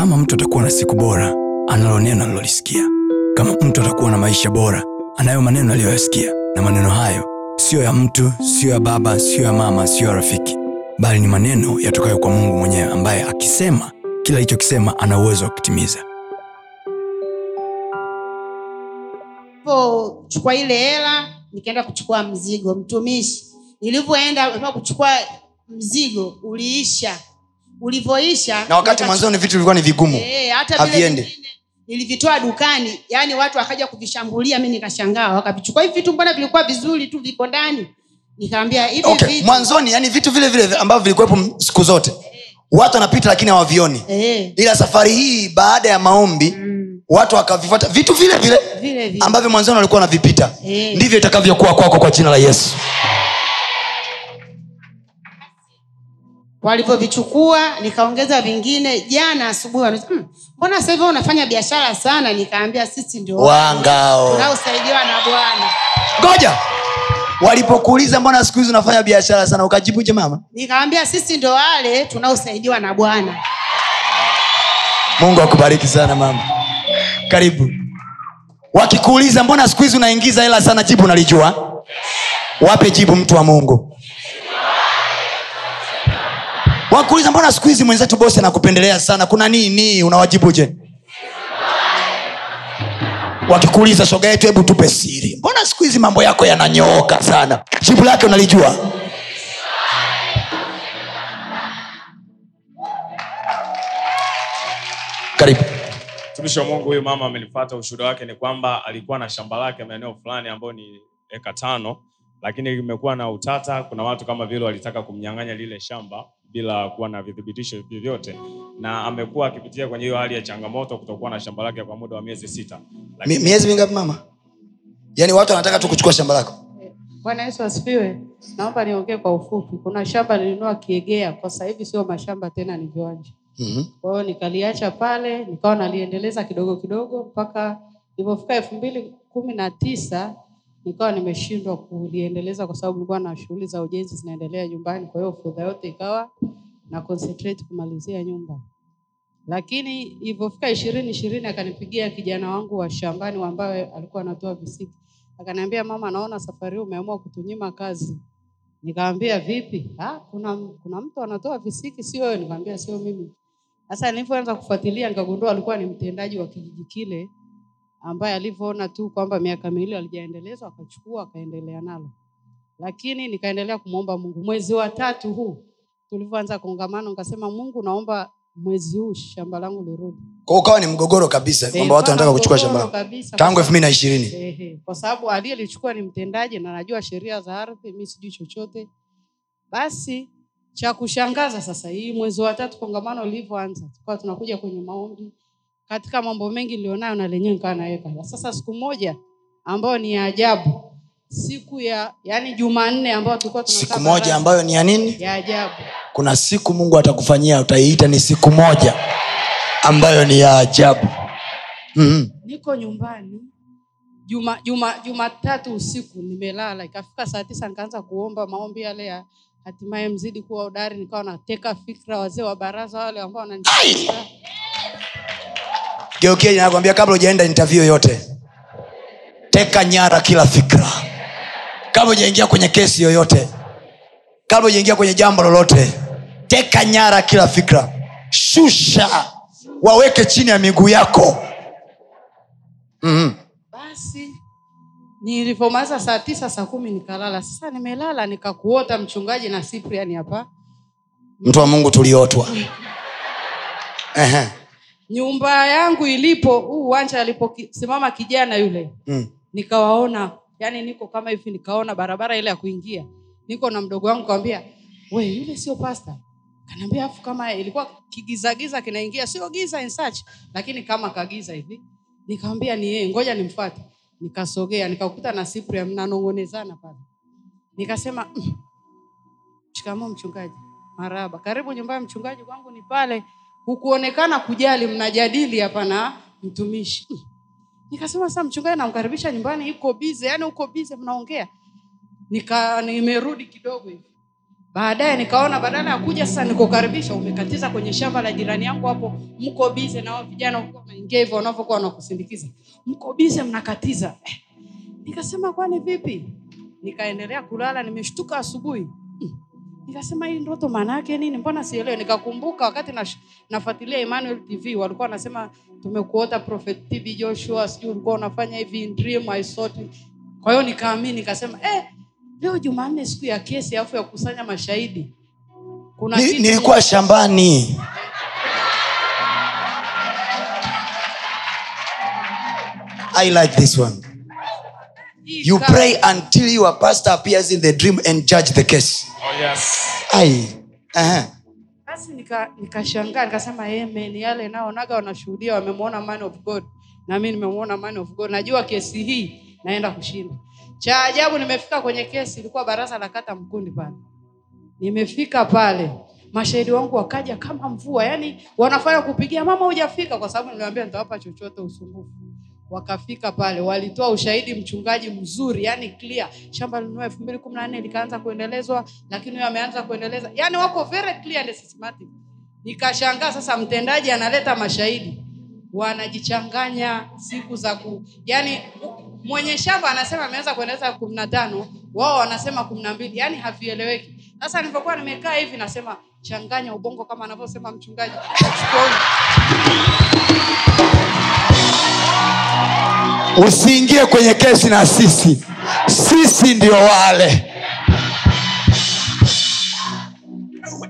kama mtu atakuwa na siku bora, analo neno alilolisikia. Kama mtu atakuwa na maisha bora, anayo maneno aliyoyasikia, na maneno hayo siyo ya mtu, siyo ya baba, siyo ya mama, siyo ya rafiki, bali ni maneno yatokayo kwa Mungu mwenyewe, ambaye akisema kila alichokisema ana uwezo wa kutimiza. Nilipochukua ile hela nikaenda kuchukua mzigo, mtumishi, nilivyoenda kuchukua mzigo uliisha. Ulivyoisha na wakati mwanzoni vitu vilikuwa ni vigumu. Eh, hata haviendi. nilivitoa dukani, yani watu wakaja kuvishambulia, mi nikashangaa, wakavichukua hivi vitu, mbona vilikuwa vizuri tu, viko ndani. Nikaambia hivi okay. vitu. mwanzoni yani vitu vile vile ambavyo vilikuwepo siku zote watu wanapita lakini hawavioni. E. ila safari hii baada ya maombi mm, watu wakavifuata vitu vile vile vile vile. ambavyo mwanzoni walikuwa wanavipita ndivyo itakavyokuwa kwako kwa jina la yesu walivyovichukua nikaongeza vingine. Jana asubuhi "Hmm, mbona sasa hivi unafanya biashara sana? Nikaambia sisi ndio wangao tunaosaidiwa na bwana. Ngoja. Walipokuuliza mbona siku hizi unafanya biashara sana? Ukajibuje mama? Nikawambia sisi ndo wale tunaosaidiwa na bwana. Mungu akubariki sana mama. Karibu. Wakikuuliza mbona siku hizi unaingiza hela sana? Jibu unalijua. Wape jibu mtu wa mungu wakuuliza mbona siku hizi mwenzetu bosi anakupendelea sana? Kuna nini unawajibuje wakikuuliza shoga yetu hebu tupe siri. Mbona siku hizi mambo yako yananyooka sana? Jibu lake unalijua. Karibu. Mtumishi wa mungu huyu mama amenifata ushuhuda wake ni kwamba alikuwa na shamba lake maeneo fulani ambayo ni eka tano lakini limekuwa na utata. Kuna watu kama vile walitaka kumnyang'anya lile shamba bila kuwa na vithibitisho vyovyote na amekuwa akipitia kwenye hiyo hali ya changamoto kutokuwa na shamba lake kwa muda wa miezi sita lakini miezi mingapi mama yaani watu wanataka tu kuchukua shamba lako Bwana Yesu asifiwe. Naomba niongee kwa ufupi. Kuna shamba nilinua Kiegea, kwa sasa hivi sio mashamba tena, ni viwanja. mm-hmm. Kwa hiyo nikaliacha pale, nikawa naliendeleza kidogo kidogo mpaka ilipofika elfu mbili kumi na tisa nikawa nimeshindwa kuliendeleza kwa sababu nilikuwa na shughuli za ujenzi zinaendelea nyumbani. Kwa hiyo fedha yote ikawa na concentrate kumalizia nyumba, lakini ilivyofika ishirini ishirini akanipigia kijana wangu wa shambani ambaye alikuwa anatoa visiki. Akaniambia mama naona safari hii umeamua kutunyima kazi. Nikamwambia vipi? Ah, kuna, kuna mtu anatoa visiki sio wewe? Sio mimi. Sasa nilivyoanza kufuatilia nikagundua alikuwa ni mtendaji wa kijiji kile ambaye alivyoona tu kwamba miaka miwili alijaendeleza akachukua akaendelea nalo. Lakini nikaendelea kumwomba mungu. Mwezi wa tatu huu tulivyoanza kongamano nikasema mungu naomba mwezi huu shamba langu lirudi. Kwa ukawa ni mgogoro kabisa kwamba watu wanataka kuchukua shamba tangu elfu mbili na ishirini. Kwa sababu aliyelichukua ni mtendaji na najua sheria za ardhi, mi sijui chochote. Basi cha kushangaza sasa, hii mwezi wa tatu kongamano lilivyoanza, tukawa tunakuja kwenye maombi, katika mambo mengi nilionayo na lenyewe nikawa naweka. Sasa siku moja ambayo ni ya ajabu, siku ya yani Jumanne ambayo tulikuwa siku moja ambayo ni ya nini? Ya ajabu. Kuna siku mungu atakufanyia utaiita ni siku moja ambayo ni ya ajabu. Mm-hmm. niko nyumbani juma juma jumatatu usiku nimelala. Ikafika saa tisa nikaanza kuomba maombi yale ya hatimaye mzidi kuwa udari nikawa nateka fikra wazee wa baraza wale ambao wananisikiliza geukie nakwambia kabla ujaenda interview yoyote teka nyara kila fikra. Kabla ujaingia kwenye kesi yoyote kabla ujaingia kwenye jambo lolote teka nyara kila fikra. Shusha waweke chini ya miguu yako. Mm-hmm. basi nilivyomaliza saa tisa saa kumi nikalala. Sasa nimelala nikakuota mchungaji na Cyprian hapa. Mtu wa mungu tuliotwa. nyumba yangu ilipo huu uwanja aliposimama kijana yule Mm. nikawaona. Yani niko kama hivi nikaona barabara ile ya kuingia. Niko na mdogo wangu kawambia we yule sio pasta. Kanaambia afu kama ilikuwa kigizagiza kinaingia sio giza in lakini kama kagiza hivi. Nikamwambia ni yeye ngoja nimfuate. Nikasogea nikakuta na Cyprian mnanong'onezana pale. Nikasema "Mm, shikamoo mchungaji maraba karibu nyumbani mchungaji kwangu ni pale hukuonekana kujali mnajadili hapa na mtumishi. Nikasema saa mchungaji namkaribisha nyumbani iko bize yani uko bize mnaongea. Nika nimerudi kidogo hivi. Baadaye nikaona badala ya kuja sasa nikukaribisha umekatiza kwenye shamba la jirani yangu hapo. Mko bize na vijana wanaingia hivyo wanavyokuwa wanakusindikiza. Mko bize mnakatiza. Eh. nikasema kwani vipi? Nikaendelea kulala nimeshtuka asubuhi. Nikasema hii ndoto maana yake nini? Mbona sielewe nikakumbuka wakati na, nafuatilia emmanuel tv walikuwa wanasema tumekuota prophet tb joshua sijui ulikuwa unafanya hivi in dream I saw kwa hiyo nikaamini nikasema eh, leo jumanne siku ya kesi alafu ya kukusanya mashahidi. Kuna Ni, nilikuwa shambani. I like this one you pray until your pastor appears in the dream and judge the case. Oh, yes. ai uh-huh. basi nika- nikashangaa nikasema ni yale naonaga wanashuhudia wamemwona man of god. Na mi nimemwona man of god. Najua kesi hii naenda kushinda. Cha ajabu nimefika kwenye kesi ilikuwa baraza la kata mkundi pale. Nimefika pale mashahidi wangu wakaja kama mvua yani wanafanya kupigia mama hujafika? Kwa sababu niliwambia nitawapa chochote usumbufu wakafika pale walitoa ushahidi mchungaji mzuri yani clear. Shamba linunua elfu mbili kumi na nne likaanza kuendelezwa lakini huyo ameanza kuendeleza. Yani wako very clear systematic. Nikashangaa sasa mtendaji analeta mashahidi. Wanajichanganya siku za ku yani mwenye shamba anasema ameanza kuendeleza kumi na tano wao wanasema kumi na mbili yani havieleweki. Sasa nilivyokuwa nimekaa hivi nasema changanya ubongo kama anavyosema mchungaji. Usiingie kwenye kesi na sisi. Sisi ndio wale.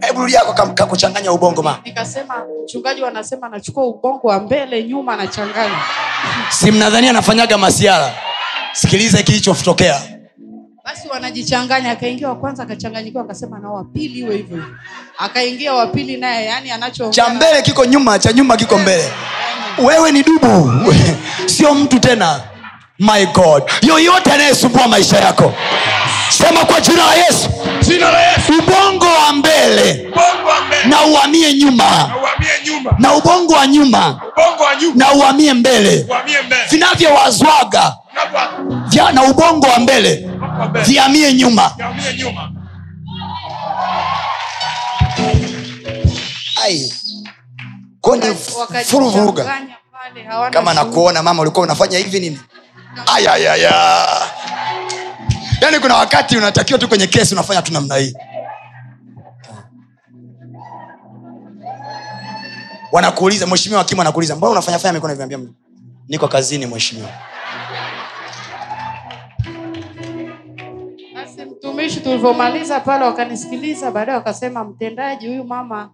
Hebu yako kakuchanganya ubongo ma. Nikasema mchungaji wanasema anachukua ubongo wa mbele nyuma anachanganya. Si mnadhania anafanyaga masiara sikiliza kilichotokea. Basi wanajichanganya akaingia wa kwanza akachanganyikiwa akasema na wapili hivyo. Akaingia wapili naye yani anacho cha mbele kiko nyuma cha nyuma kiko mbele wewe ni dubu sio mtu tena my god yoyote anayesumbua maisha yako sema kwa jina la yesu Jina la Yesu. ubongo wa mbele Ubongo wa mbele. na uhamie nyuma Na nyuma. na ubongo wa nyuma Ubongo wa nyuma. na uhamie mbele mbele. vinavyowazwaga vya na ubongo wa mbele viamie vihamie nyuma nyuma. ai Waka- furuvuruga? kama nakuona mama ulikuwa unafanya hivi nini? Ayayaya yaani kuna wakati unatakiwa tu kwenye kesi unafanya tu namna hii. Wanakuuliza mweshimiwa wakimu anakuuliza mbona unafanyafanya mikono hivi niko kazini mweshimiwa basi mtumishi tulivyomaliza pale wakanisikiliza baadaye wakasema mtendaji huyu mama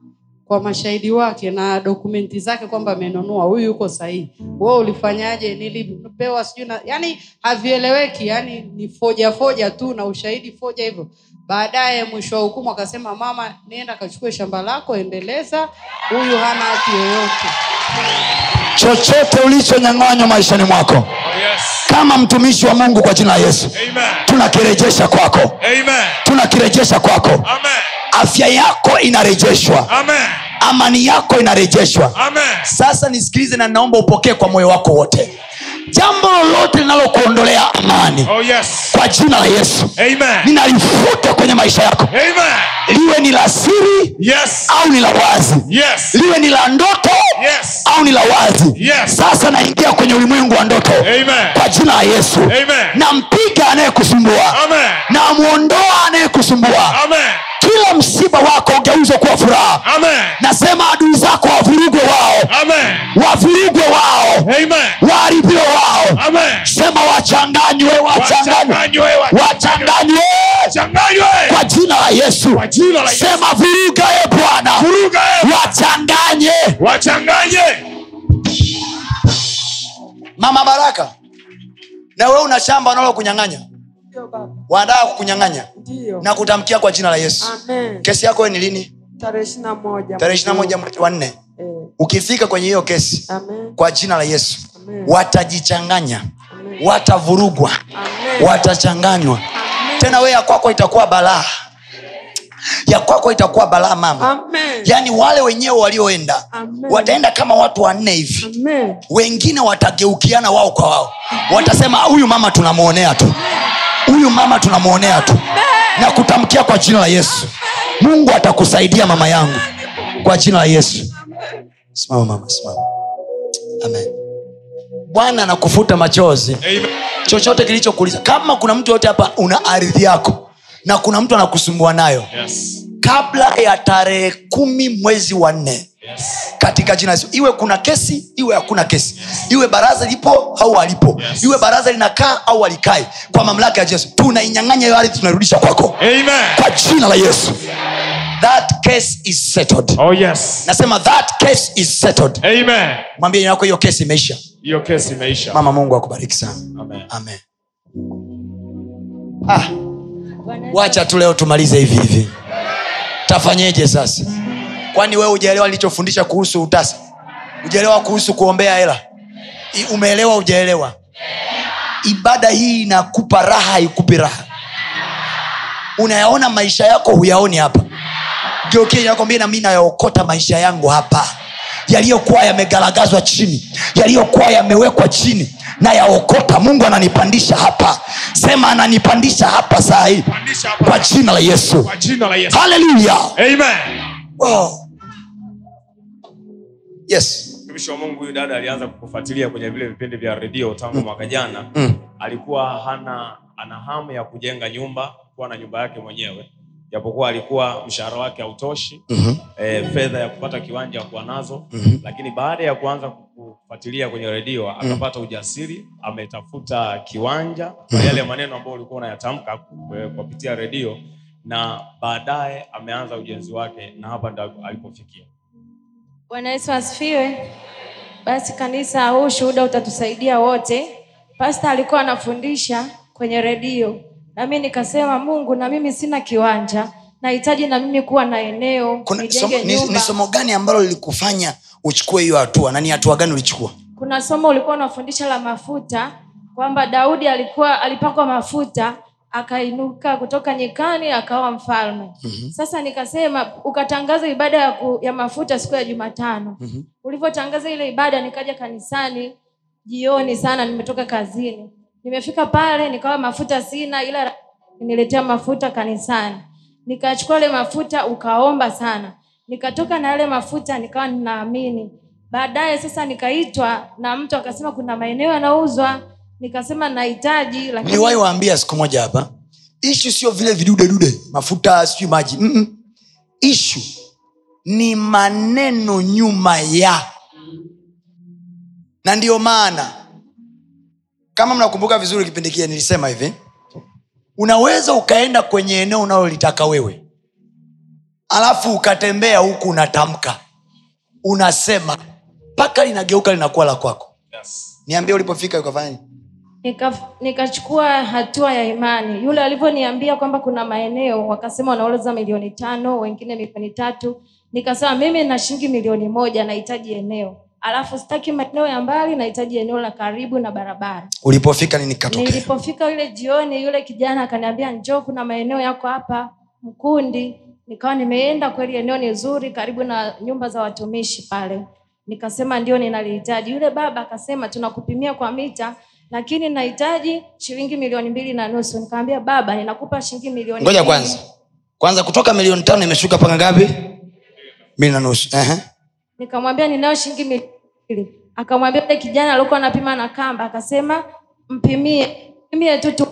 kwa mashahidi wake na dokumenti zake kwamba amenunua. Huyu yuko sahihi. We ulifanyaje? Nilipewa sijui yani havieleweki. Yani ni foja foja tu na ushahidi foja hivyo. Baadaye mwisho wa hukumu akasema mama nenda kachukue shamba lako endeleza. Huyu hana haki yoyote. Chochote ulichonyang'anywa maishani mwako yes. kama mtumishi wa mungu kwa jina la yesu tunakirejesha kwako. Tunakirejesha kwako. Amen. Afya yako inarejeshwa Amen. amani yako inarejeshwa Amen. sasa nisikilize na naomba upokee kwa moyo wako wote jambo lolote linalokuondolea amani Oh, yes. kwa jina la yesu ninalifuta kwenye maisha yako Amen. liwe ni la siri Yes. au ni la wazi Yes. liwe ni la ndoto Yes. au ni la wazi Yes. sasa naingia kwenye ulimwengu wa ndoto Amen. kwa jina la yesu Amen. nampiga anayekusumbua Amen. namwondoa anayekusumbua Amen. Kila msiba wako ugeuzwe kuwa furaha nasema adui zako wavurugwe wao wavurugwe wao Amen. waharibiwe wao Amen. sema wachanganywe wachanganywe Wachanganywe, wachanganywe Wachanganywe. kwa jina la yesu Kwa jina la Yesu. sema vuruga e bwana eh. wachanganye Wachanganye. mama baraka na wewe una shamba unalo kunyang'anya wanataka kukunyang'anya. Na kutamkia kwa jina la yesu Amen. kesi yako ni lini Tarehe ishirini moja. mwezi wa nne Eh, ukifika kwenye hiyo kesi Amen. kwa jina la yesu Amen. watajichanganya Amen. watavurugwa Amen. watachanganywa Amen. tena wee ya kwako itakuwa balaa ya kwako itakuwa balaa mama Amen. yani wale wenyewe walioenda wataenda kama watu wanne hivi Amen. wengine watageukiana wao kwa wao watasema huyu mama tunamwonea tu huyu mama tunamwonea tu na kutamkia kwa jina la yesu. Mungu atakusaidia mama yangu kwa jina la yesu. Simama mama simama. Amen. Bwana anakufuta machozi. Amen. chochote kilichokuuliza. Kama kuna mtu yote hapa una ardhi yako na kuna mtu anakusumbua nayo Yes. kabla ya tarehe kumi mwezi wa nne Yes. katika jina Yesu. iwe kuna kesi iwe hakuna kesi iwe baraza lipo au halipo Yes. iwe baraza linakaa au alikae kwa mamlaka ya yesu tunainyang'anya hiyo ardhi tunarudisha kwako Amen. kwa jina la yesu that case is settled Oh yes. nasema that case is settled Amen. mwambie yako hiyo kesi imeisha Hiyo kesi imeisha. mama mungu akubariki sana Amen. amen ah, wacha tu leo tumalize hivi hivi tafanyeje sasa kwani wewe ujaelewa nilichofundisha kuhusu utasa ujaelewa kuhusu kuombea hela? Umeelewa ujaelewa ibada hii inakupa raha haikupi raha. Unayaona maisha yako huyaoni hapa. Geukiakwambia nami nayaokota maisha yangu hapa. Yaliyokuwa yamegaragazwa chini yaliyokuwa yamewekwa chini na yaokota mungu ananipandisha hapa. Sema ananipandisha hapa saa hii. Kwa jina la yesu. Yesu. haleluya wow. Yes. Mtumishi wa mungu huyu dada alianza kukufuatilia kwenye vile vipindi vya redio tangu mwaka jana. Mm. alikuwa hana ana hamu ya kujenga nyumba kuwa na nyumba yake mwenyewe. Japokuwa alikuwa mshahara wake hautoshi Mhm. e, fedha ya kupata kiwanja kuwa nazo. Mhm. lakini baada ya kuanza kufuatilia kwenye redio akapata ujasiri ametafuta kiwanja. Kwa yale maneno ambayo ulikuwa unayatamka eh, kupitia redio na baadaye ameanza ujenzi wake na hapa ndo alipofikia Bwana Yesu asifiwe. Basi kanisa, huu shuhuda utatusaidia wote. Pasta alikuwa anafundisha kwenye redio, nami nikasema, Mungu, na mimi sina kiwanja, nahitaji na mimi kuwa na eneo Kuna, somo, ni, ni somo gani ambalo lilikufanya uchukue hiyo hatua? Na ni hatua gani ulichukua? Kuna somo ulikuwa unafundisha la mafuta kwamba Daudi alikuwa alipakwa mafuta akainuka kutoka nyikani akawa mfalme. Mhm. Sasa nikasema ukatangaza ibada ya, ku, ya mafuta siku ya Jumatano. Mhm. Ulivyotangaza ile ibada, nikaja kanisani jioni sana, nimetoka kazini, nimefika pale nikawa mafuta sina, ila niletea mafuta kanisani, nikachukua ile mafuta ukaomba sana, nikatoka na yale mafuta nikawa ninaamini. Baadaye sasa nikaitwa na mtu akasema kuna maeneo yanauzwa, nikasema nahitaji, lakini niliwahi waambia siku moja hapa ishu sio vile vidudedude mafuta sijui maji Mm-mm. ishu ni maneno nyuma ya na ndiyo maana kama mnakumbuka vizuri kipindi kile nilisema hivi unaweza ukaenda kwenye eneo unalolitaka wewe alafu ukatembea huku unatamka unasema mpaka linageuka linakuwa la kwako yes. niambie ulipofika ukafanya? Nika- nikachukua hatua ya imani. Yule alivyoniambia kwamba kuna maeneo wakasema wanauza milioni tano wengine milioni tatu. Nikasema mimi na shilingi milioni moja nahitaji eneo. Alafu sitaki maeneo ya mbali nahitaji eneo la karibu na barabara. Ulipofika nini katokea nilipofika yule jioni yule kijana akaniambia njoo kuna maeneo yako hapa mkundi. Nikawa nimeenda kweli eneo ni zuri karibu na nyumba za watumishi pale. Nikasema ndio ninalihitaji. Yule baba akasema tunakupimia kwa mita lakini nahitaji shilingi milioni mbili na nusu. Nikamwambia baba ninakupa shilingi milioni ngoja kwanza. Kwanza kutoka milioni tano imeshuka paka ngapi? Mbili na nusu. Nikamwambia ninayo shilingi milioni mbili. Akamwambia ule kijana alikuwa anapima na kamba. Akasema mpimie mpimie tu tu.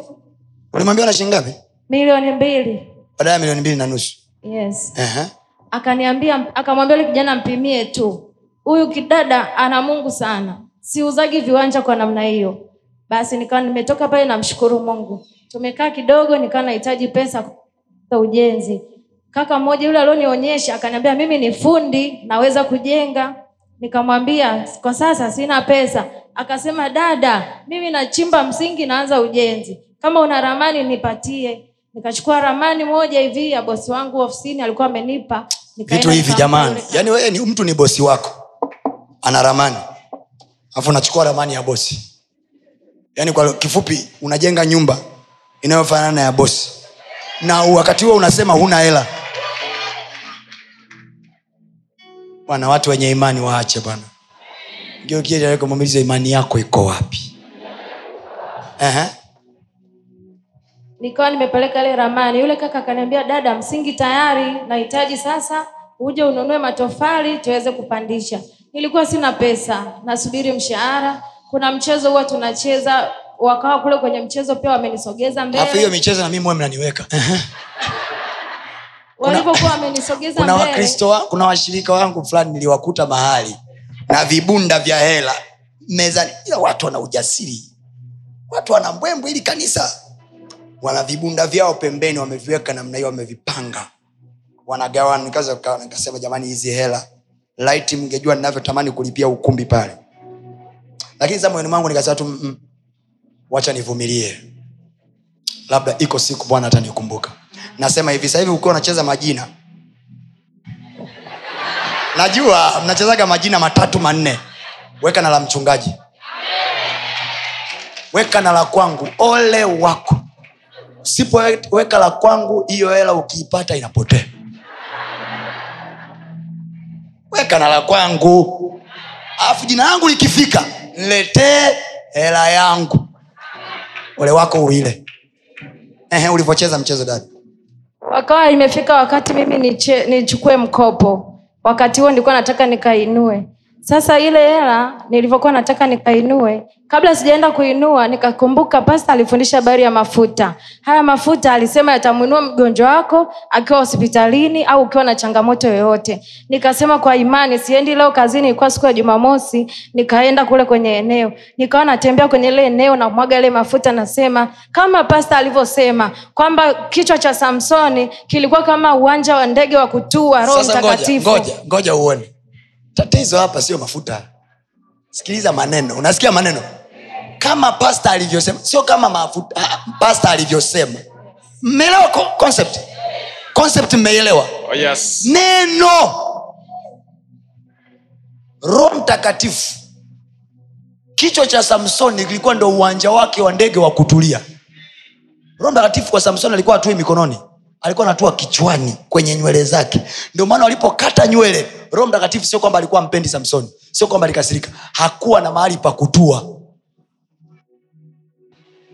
Ulimwambia na shilingi ngapi? Milioni mbili. Baadaye milioni mbili na nusu. Yes. Ehe. akaniambia akamwambia ule kijana mpimie tu. Huyu kidada ana mungu sana. Siuzagi viwanja kwa namna hiyo basi nikawa nimetoka pale namshukuru mungu. Tumekaa kidogo nikawa nahitaji pesa za ujenzi. Kaka mmoja yule alionionyesha akaniambia mimi ni fundi naweza kujenga. Nikamwambia kwa sasa sina pesa. Akasema dada mimi nachimba msingi naanza ujenzi. Kama una ramani nipatie. Nikachukua ramani moja hivi ya bosi wangu ofisini alikuwa amenipa. Vitu hivi jamani yaani wewe ni mtu ni bosi wako. Ana ramani. Alafu unachukua ramani ya bosi yaani kwa kifupi unajenga nyumba inayofanana na ya bosi na wakati huo unasema huna hela. Bwana watu wenye imani waache bwana. Geukiamuuliza imani yako iko wapi? Nikawa nimepeleka ile ramani. Yule kaka akaniambia dada msingi tayari nahitaji sasa uje ununue matofali tuweze kupandisha. Nilikuwa sina pesa nasubiri mshahara kuna mchezo huwa tunacheza wakawa kule kwenye mchezo pia wamenisogeza alafu hiyo mbele michezo na mimi mwe mnaniweka. Walivyokuwa wamenisogeza kuna wakristo wa, kuna washirika wangu fulani niliwakuta mahali na vibunda vya hela mezani. Ila watu wana ujasiri. Watu wana mbwembwe ili kanisa. Wana vibunda vyao pembeni wameviweka namna hiyo wamevipanga. Wanagawana. Nikaza nika- nikasema jamani hizi hela laiti mngejua ninavyotamani kulipia ukumbi pale lakini sa moyoni mwangu nikasema tu mm, wacha nivumilie. Labda iko siku bwana atanikumbuka. Nasema hivi sahivi ukiwa unacheza majina. Najua mnachezaga majina matatu manne. Weka na la mchungaji. Weka na la kwangu ole wako. Sipoweka la kwangu hiyo hela ukiipata inapotea. Weka na la kwangu. Alafu jina langu likifika niletee hela yangu. Ole wako uile Ehe, ulivyocheza mchezo dadi. Wakawa imefika wakati mimi nichukue mkopo. Wakati huo nilikuwa nataka nikainue sasa ile hela nilivyokuwa nataka nikainue kabla sijaenda kuinua nikakumbuka pasta alifundisha habari ya mafuta. Haya mafuta alisema yatamwinua mgonjwa wako akiwa hospitalini au ukiwa na changamoto yoyote. Nikasema kwa imani siendi leo kazini ilikuwa siku ya jumamosi nikaenda kule kwenye eneo. Nikawa natembea kwenye ile eneo na mwaga ile mafuta nasema kama pasta alivyosema kwamba kichwa cha samsoni kilikuwa kama uwanja wa ndege wa kutua roho mtakatifu ngoja ngoja ngoja uone tatizo hapa sio mafuta. Sikiliza maneno. Unasikia maneno? Kama pasta alivyosema sio kama mafuta. Ah, pasta alivyosema. Mmeelewa co- concept? Concept mmeelewa Oh, yes. neno. Roho mtakatifu. Kichwa cha samsoni kilikuwa ndo uwanja wake wa ndege wa kutulia. Roho mtakatifu kwa samsoni alikuwa atui mikononi alikuwa anatua kichwani kwenye nywele zake. Ndio maana walipokata nywele roho mtakatifu sio kwamba alikuwa mpendi samsoni sio kwamba alikasirika. Hakuwa na mahali pa kutua.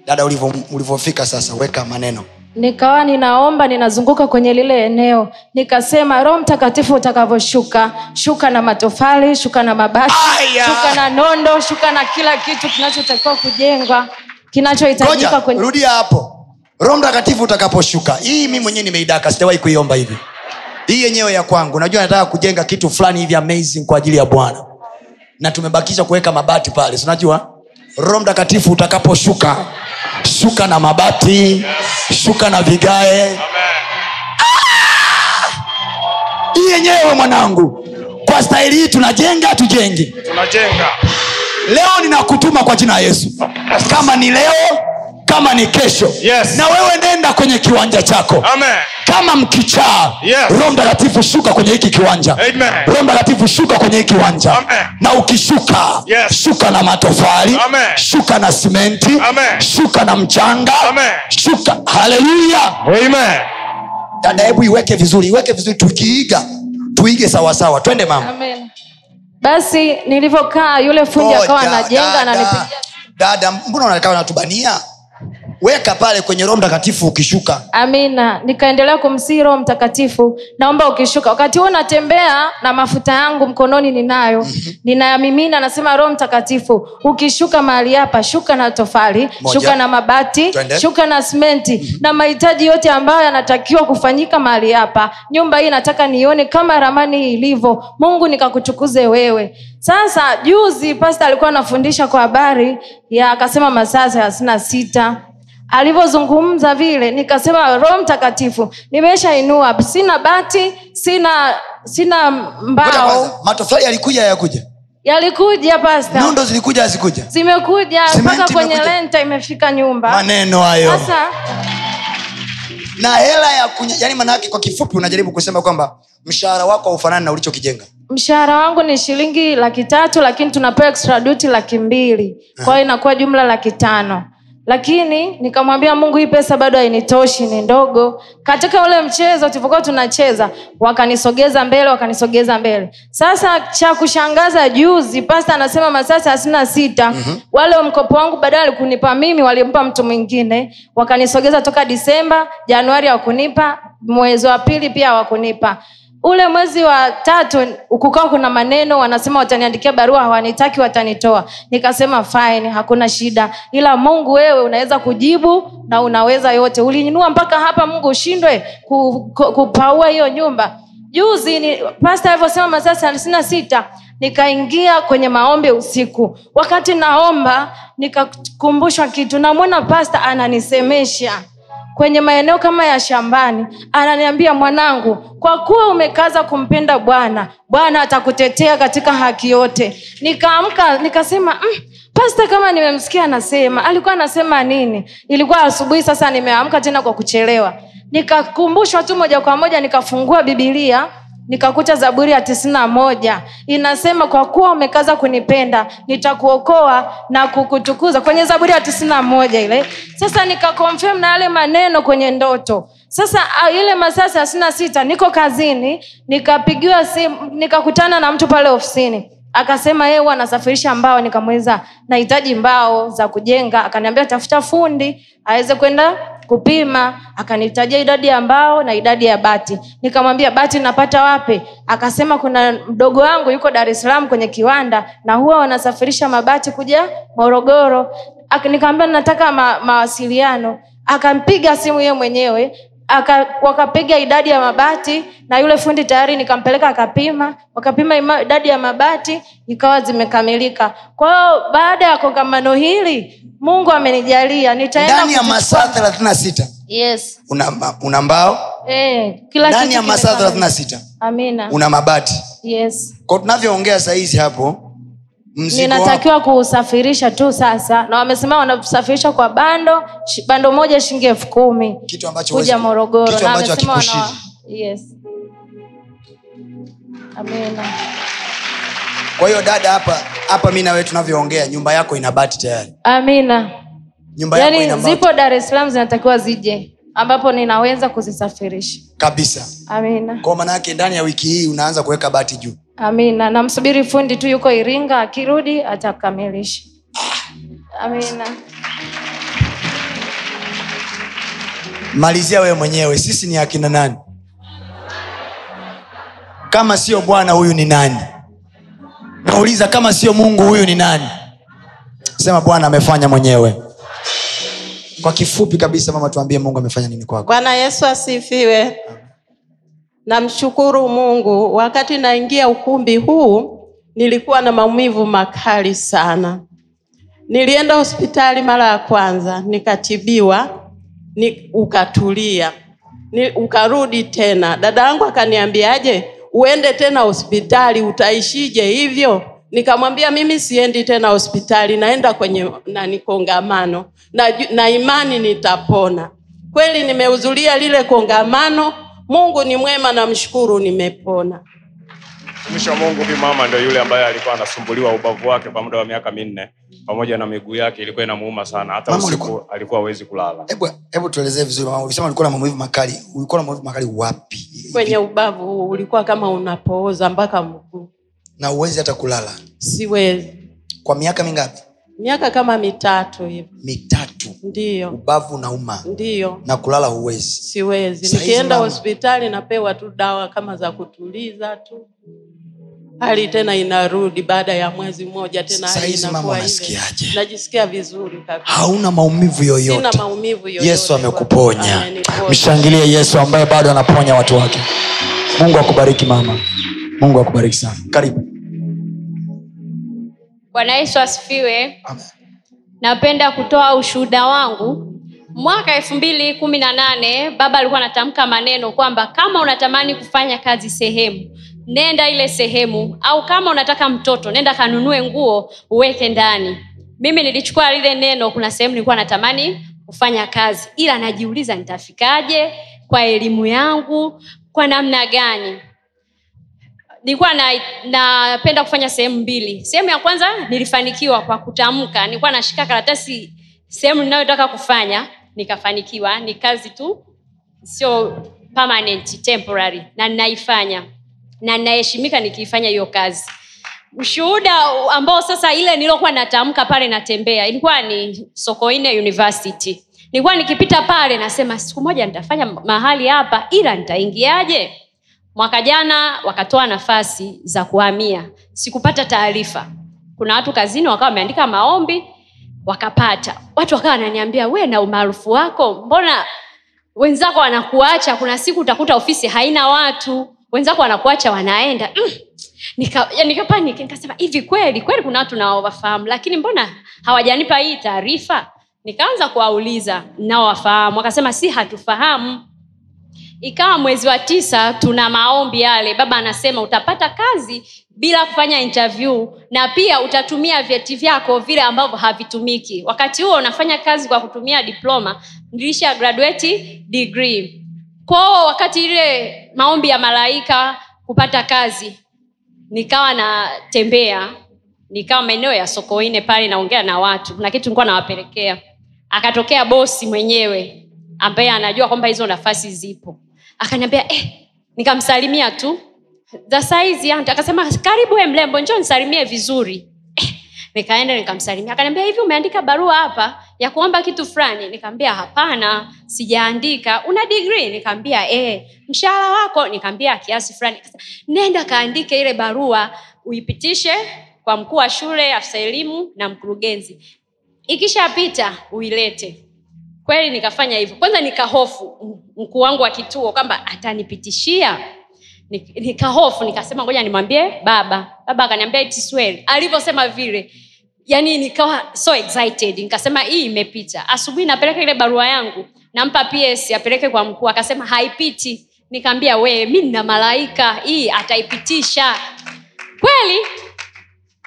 Dada ulivyofika sasa weka maneno. Nikawa ninaomba ninazunguka kwenye lile eneo. Nikasema roho mtakatifu utakavyoshuka shuka na matofali shuka na mabati Aya! shuka na nondo shuka na kila kitu kinachotakiwa kujengwa kinachohitajika kwenye rudia hapo roho mtakatifu utakaposhuka. Hii mi mwenyewe nimeidaka sijawahi kuiomba hivi. Hii yenyewe ya kwangu. Najua nataka kujenga kitu fulani hivi amazing kwa ajili ya bwana. Na tumebakisha kuweka mabati pale sinajua roho mtakatifu utakaposhuka shuka na mabati shuka na vigae. Hii yenyewe mwanangu kwa staili hii tunajenga tujengi. Tunajenga. Leo ninakutuma kwa jina ya yesu. Kama ni leo kama ni kesho Yes. na wewe nenda kwenye kiwanja chako Amen. kama mkichaa Yes. roho mtakatifu shuka kwenye hiki kiwanja roho mtakatifu shuka kwenye hii kiwanja Amen. na ukishuka Yes. shuka na matofali Amen. shuka na simenti Amen. shuka na mchanga Amen. shuka haleluya dada hebu iweke vizuri iweke vizuri tukiiga tuige sawasawa twende mama Amen. basi nilivyokaa yule fundi akawa anajenga dada, dada mbona unakaa unatubania weka pale kwenye roho mtakatifu ukishuka. Amina. Nikaendelea kumsii roho mtakatifu naomba ukishuka. Wakati huo natembea na mafuta yangu mkononi ninayo. Ninayamimina nasema roho mtakatifu ukishuka mahali hapa shuka na tofali Moja. shuka na mabati Twende. shuka na simenti na mahitaji yote ambayo yanatakiwa kufanyika mahali hapa. Nyumba hii nataka nione kama ramani hii ilivyo. Mungu nikakuchukuze wewe. Sasa juzi pasta alikuwa anafundisha kwa habari ya akasema masaa thelathini na sita alivyozungumza vile nikasema roho mtakatifu nimeshainua sina bati sina sina mbao. Matofali yalikuja yakuja yalikuja pasta zilikuja hazikuja? Zimekuja mpaka kwenye imekuja? lenta imefika nyumba. Maneno hayo. Sasa na hela ya kunya yani maanaake kwa kifupi unajaribu kusema kwamba mshahara wako haufanani na ulichokijenga. Mshahara wangu ni shilingi laki tatu lakini tunapewa extra duty laki mbili. Kwa hiyo inakuwa jumla laki tano lakini nikamwambia mungu hii pesa bado hainitoshi ni ndogo. Katika ule mchezo tulivokuwa tunacheza wakanisogeza mbele wakanisogeza mbele. Sasa cha kushangaza juzi pasta anasema masaa thelathini na sita. Mm-hmm. wale mkopo wangu baadaye alikunipa mimi walimpa mtu mwingine. Wakanisogeza toka disemba januari hawakunipa mwezi wa pili pia hawakunipa ule mwezi wa tatu kukawa kuna maneno wanasema wataniandikia barua hawanitaki watanitoa. Nikasema fine hakuna shida. Ila mungu wewe unaweza kujibu na unaweza yote. Uliinua mpaka hapa mungu ushindwe ku- ku- kupaua hiyo nyumba. Juzi ni pasta alivyosema masaa thelathini na sita nikaingia kwenye maombi usiku. Wakati naomba nikakumbushwa kitu. Namwona pasta ananisemesha kwenye maeneo kama ya shambani ananiambia mwanangu kwa kuwa umekaza kumpenda bwana bwana atakutetea katika haki yote. Nikaamka nikasema mm, pasta kama nimemsikia anasema alikuwa anasema nini? Ilikuwa asubuhi sasa nimeamka tena kwa kuchelewa. Nikakumbushwa tu moja kwa moja nikafungua bibilia nikakuta zaburi ya tisini na moja. Inasema kwa kuwa umekaza kunipenda nitakuokoa na kukutukuza. Kwenye zaburi ya tisini na moja ile. Sasa nikakonfirm na yale maneno kwenye ndoto. Sasa ah, ile masaa thelathini na sita niko kazini nikapigiwa simu nikakutana na mtu pale ofisini akasema yeye huwa anasafirisha mbao. Nikamweza nahitaji mbao za kujenga. Akaniambia tafuta fundi aweze kwenda kupima. Akanitajia idadi ya mbao na idadi ya bati. Nikamwambia bati napata wapi? Akasema kuna mdogo wangu yuko dar es kwenye kiwanda na huwa wanasafirisha mabati kuja morogoro. Nikamwambia nataka ma, mawasiliano. Akampiga simu yeye mwenyewe aka, wakapiga idadi ya mabati na yule fundi tayari nikampeleka akapima. Wakapima ima, idadi ya mabati ikawa zimekamilika. Kwa hiyo baada ya kongamano hili mungu amenijalia nitaendani ya masaa thelathini na sita. Yes. Una, una mbao? Eh, ndani kitu ya masaa thelathini na sita. Amina. Una mabati? Yes. Kwa tunavyoongea sahizi hapo ninatakiwa kuusafirisha tu sasa. Na wamesema wanasafirisha kwa bando sh, bando moja shilingi elfu kumi. Kuja morogoro. na wamesema wana... yes. amina. Kwa hiyo dada hapa hapa mi nawe tunavyoongea nyumba yako ina bati tayari. Amina. Nyumba yako ina yaani zipo dar es salaam zinatakiwa zije ambapo ninaweza kuzisafirisha. Kabisa. Amina. Kwa maana yake ndani ya wiki hii unaanza kuweka bati juu amina namsubiri fundi tu yuko iringa akirudi atakamilisha. Amina malizia wewe mwenyewe sisi ni akina nani? Kama sio bwana huyu ni nani? Nauliza kama sio mungu huyu ni nani? Sema bwana amefanya mwenyewe. Kwa kifupi kabisa mama tuambie mungu amefanya nini kwako. Bwana yesu asifiwe namshukuru mungu. Wakati naingia ukumbi huu nilikuwa na maumivu makali sana. Nilienda hospitali mara ya kwanza nikatibiwa ni, ukatulia. Ni, ukarudi tena. Dada yangu akaniambiaje uende tena hospitali utaishije hivyo? Nikamwambia mimi siendi tena hospitali naenda kwenye nani kongamano. Na, na imani nitapona. Kweli nimehudhuria lile kongamano mungu ni mwema namshukuru nimepona. Mtumishi wa mungu huyu mama ndio yule ambaye alikuwa anasumbuliwa ubavu wake kwa muda wa miaka minne. Pamoja na miguu yake ilikuwa inamuuma sana. Hata Mama, usiku ulikuwa- alikuwa hawezi kulala. Hebu hebu tuelezee vizuri mama ulisema ulikuwa na maumivu makali. Ulikuwa na maumivu makali wapi? Kwenye ubavu ulikuwa kama unapooza mpaka mguu. Na uwezi hata kulala? Siwezi. Kwa miaka mingapi? Miaka kama mitatu hivi. Mitatu ndiyo ubavu unauma ndio. Na kulala huwezi. Siwezi. Nikienda hospitali napewa tu dawa kama za kutuliza tu. Hali tena inarudi baada ya mwezi mmoja tena unasikiaje? najisikia vizuri kabisa. Hauna maumivu sina yoyote. maumivu yoyote yesu amekuponya. Mshangilie yesu ambaye bado anaponya watu wake. Mungu akubariki mama. Mungu akubariki sana. Karibu. Bwana yesu asifiwe. Amen. Napenda kutoa ushuhuda wangu. Mwaka elfu mbili kumi na nane baba alikuwa anatamka maneno kwamba kama unatamani kufanya kazi sehemu nenda ile sehemu. Au kama unataka mtoto nenda kanunue nguo uweke ndani. Mimi nilichukua lile neno kuna sehemu nilikuwa natamani kufanya kazi. Ila najiuliza nitafikaje kwa elimu yangu? Kwa namna gani nilikuwa na napenda kufanya sehemu mbili. Sehemu ya kwanza nilifanikiwa kwa kutamka. Nilikuwa nashika karatasi sehemu ninayotaka kufanya nikafanikiwa. Ni kazi tu sio permanent temporary na ninaifanya. Na ninaheshimika nikiifanya hiyo kazi. Ushuhuda ambao sasa ile niliokuwa natamka pale natembea ilikuwa ni sokoine university. Nilikuwa nikipita pale nasema siku moja nitafanya mahali hapa ila nitaingiaje mwaka jana wakatoa nafasi za kuhamia. Sikupata taarifa. Kuna watu kazini wakawa wameandika maombi wakapata. Watu wakawa wananiambia we na umaarufu wako mbona wenzako wanakuacha? Kuna siku utakuta ofisi haina watu wenzako wanakuacha wanaenda. Mm. Nika, ya nikasema hivi kweli kweli kuna watu nawafahamu lakini mbona hawajanipa hii taarifa? Nikaanza kuwauliza naowafahamu wakasema si hatufahamu ikawa mwezi wa tisa tuna maombi yale. Baba anasema utapata kazi bila kufanya interview na pia utatumia vyeti vyako vile ambavyo havitumiki. Wakati huo unafanya kazi kwa kutumia diploma nilisha graduate degree. Kwao wakati ile maombi ya malaika kupata kazi nikawa natembea nikawa maeneo ya sokoine pale naongea na watu. Na kitu nilikuwa nawapelekea. Akatokea bosi mwenyewe ambaye anajua kwamba hizo nafasi zipo akaniambia eh, nikamsalimia tu. Za saizi akasema karibu we mlembo njo nisalimie vizuri. Eh, nikaenda nikamsalimia. Akaniambia hivi umeandika barua hapa ya kuomba kitu fulani? Nikaambia hapana sijaandika. Una digrii nikaambia eh, mshahara wako? Nikaambia kiasi fulani. Nenda kaandike ile barua uipitishe kwa mkuu wa shule afisa elimu na mkurugenzi. Ikishapita uilete kweli nikafanya hivyo. Kwanza nikahofu mkuu wangu wa kituo kwamba atanipitishia. Nik- nikahofu nikasema ngoja nimwambie baba. Baba akaniambia alivyosema vile. Yani nikawa so excited. Nikasema hii imepita. Asubuhi napeleka ile barua yangu nampa ps apeleke kwa mkuu akasema haipiti. Nikaambia wee mi nina malaika. Hii ataipitisha. Kweli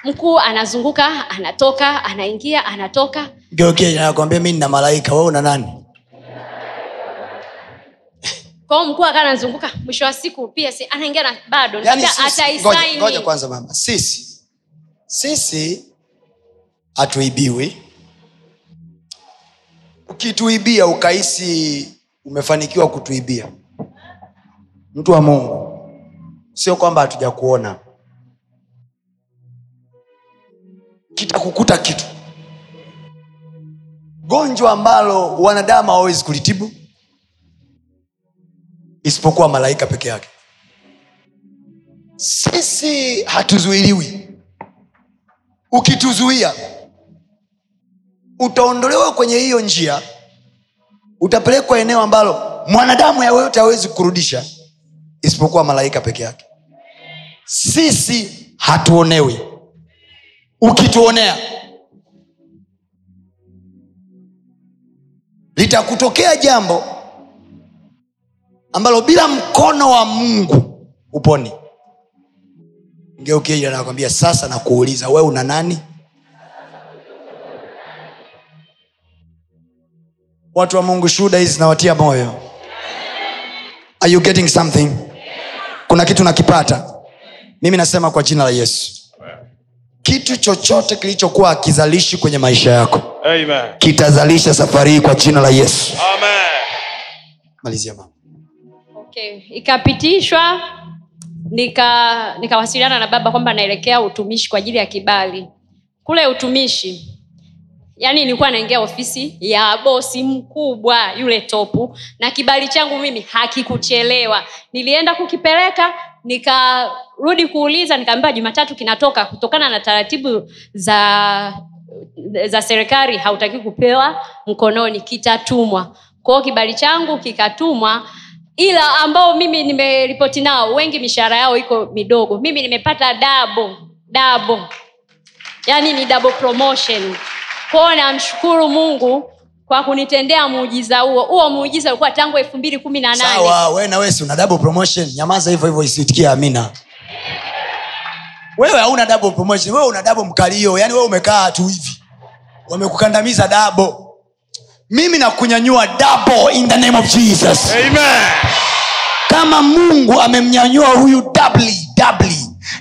mkuu anazunguka anatoka anaingia anatoka nakwambia mi nina malaika. We una nani? Kwao mkuu akawa anazunguka mwisho wa siku ps anaingia na bado. Yani Nikamwambia ngoja, kwanza mama. Sisi sisi hatuibiwi. Ukituibia ukahisi umefanikiwa kutuibia. Mtu wa mungu sio kwamba hatujakuona. Kitakukuta kitu gonjwa ambalo wanadamu hawawezi kulitibu isipokuwa malaika peke yake. Sisi hatuzuiliwi. Ukituzuia utaondolewa kwenye hiyo njia utapelekwa eneo ambalo mwanadamu yayote hawezi kurudisha isipokuwa malaika peke yake. Sisi hatuonewi. Ukituonea litakutokea jambo ambalo bila mkono wa mungu uponi ngeukie nakwambia sasa nakuuliza we una nani? Watu wa mungu shuhuda hizi zinawatia moyo. Are you getting something? Kuna kitu nakipata. Mimi nasema kwa jina la yesu kitu chochote kilichokuwa akizalishi kwenye maisha yako Amen. kitazalisha safari hii kwa jina la yesu Amen. malizia mama okay. ikapitishwa nika nikawasiliana na baba kwamba naelekea utumishi kwa ajili ya kibali kule utumishi yaani nilikuwa naingia ofisi ya bosi mkubwa yule topu na kibali changu mimi hakikuchelewa nilienda kukipeleka nikarudi kuuliza nikaambiwa jumatatu kinatoka kutokana na taratibu za za serikali hautaki kupewa mkononi kitatumwa. Kwao kibali changu kikatumwa ila ambao mimi nimeripoti nao wengi mishahara yao iko midogo. Mimi nimepata dabo dabo yaani ni double promotion. Kwao namshukuru mungu kwa kunitendea muujiza huo. Huo muujiza ulikuwa tangu elfu mbili kumi na nane. Na una double promotion? Nyamaza hivyo hivyo isitikia amina. Wewe hauna double promotion. Wewe una double mkalio yani wewe umekaa tu hivi. Wamekukandamiza dabo mimi nakunyanyua double in the name of jesus. Amen. kama mungu amemnyanyua huyu doubly, doubly,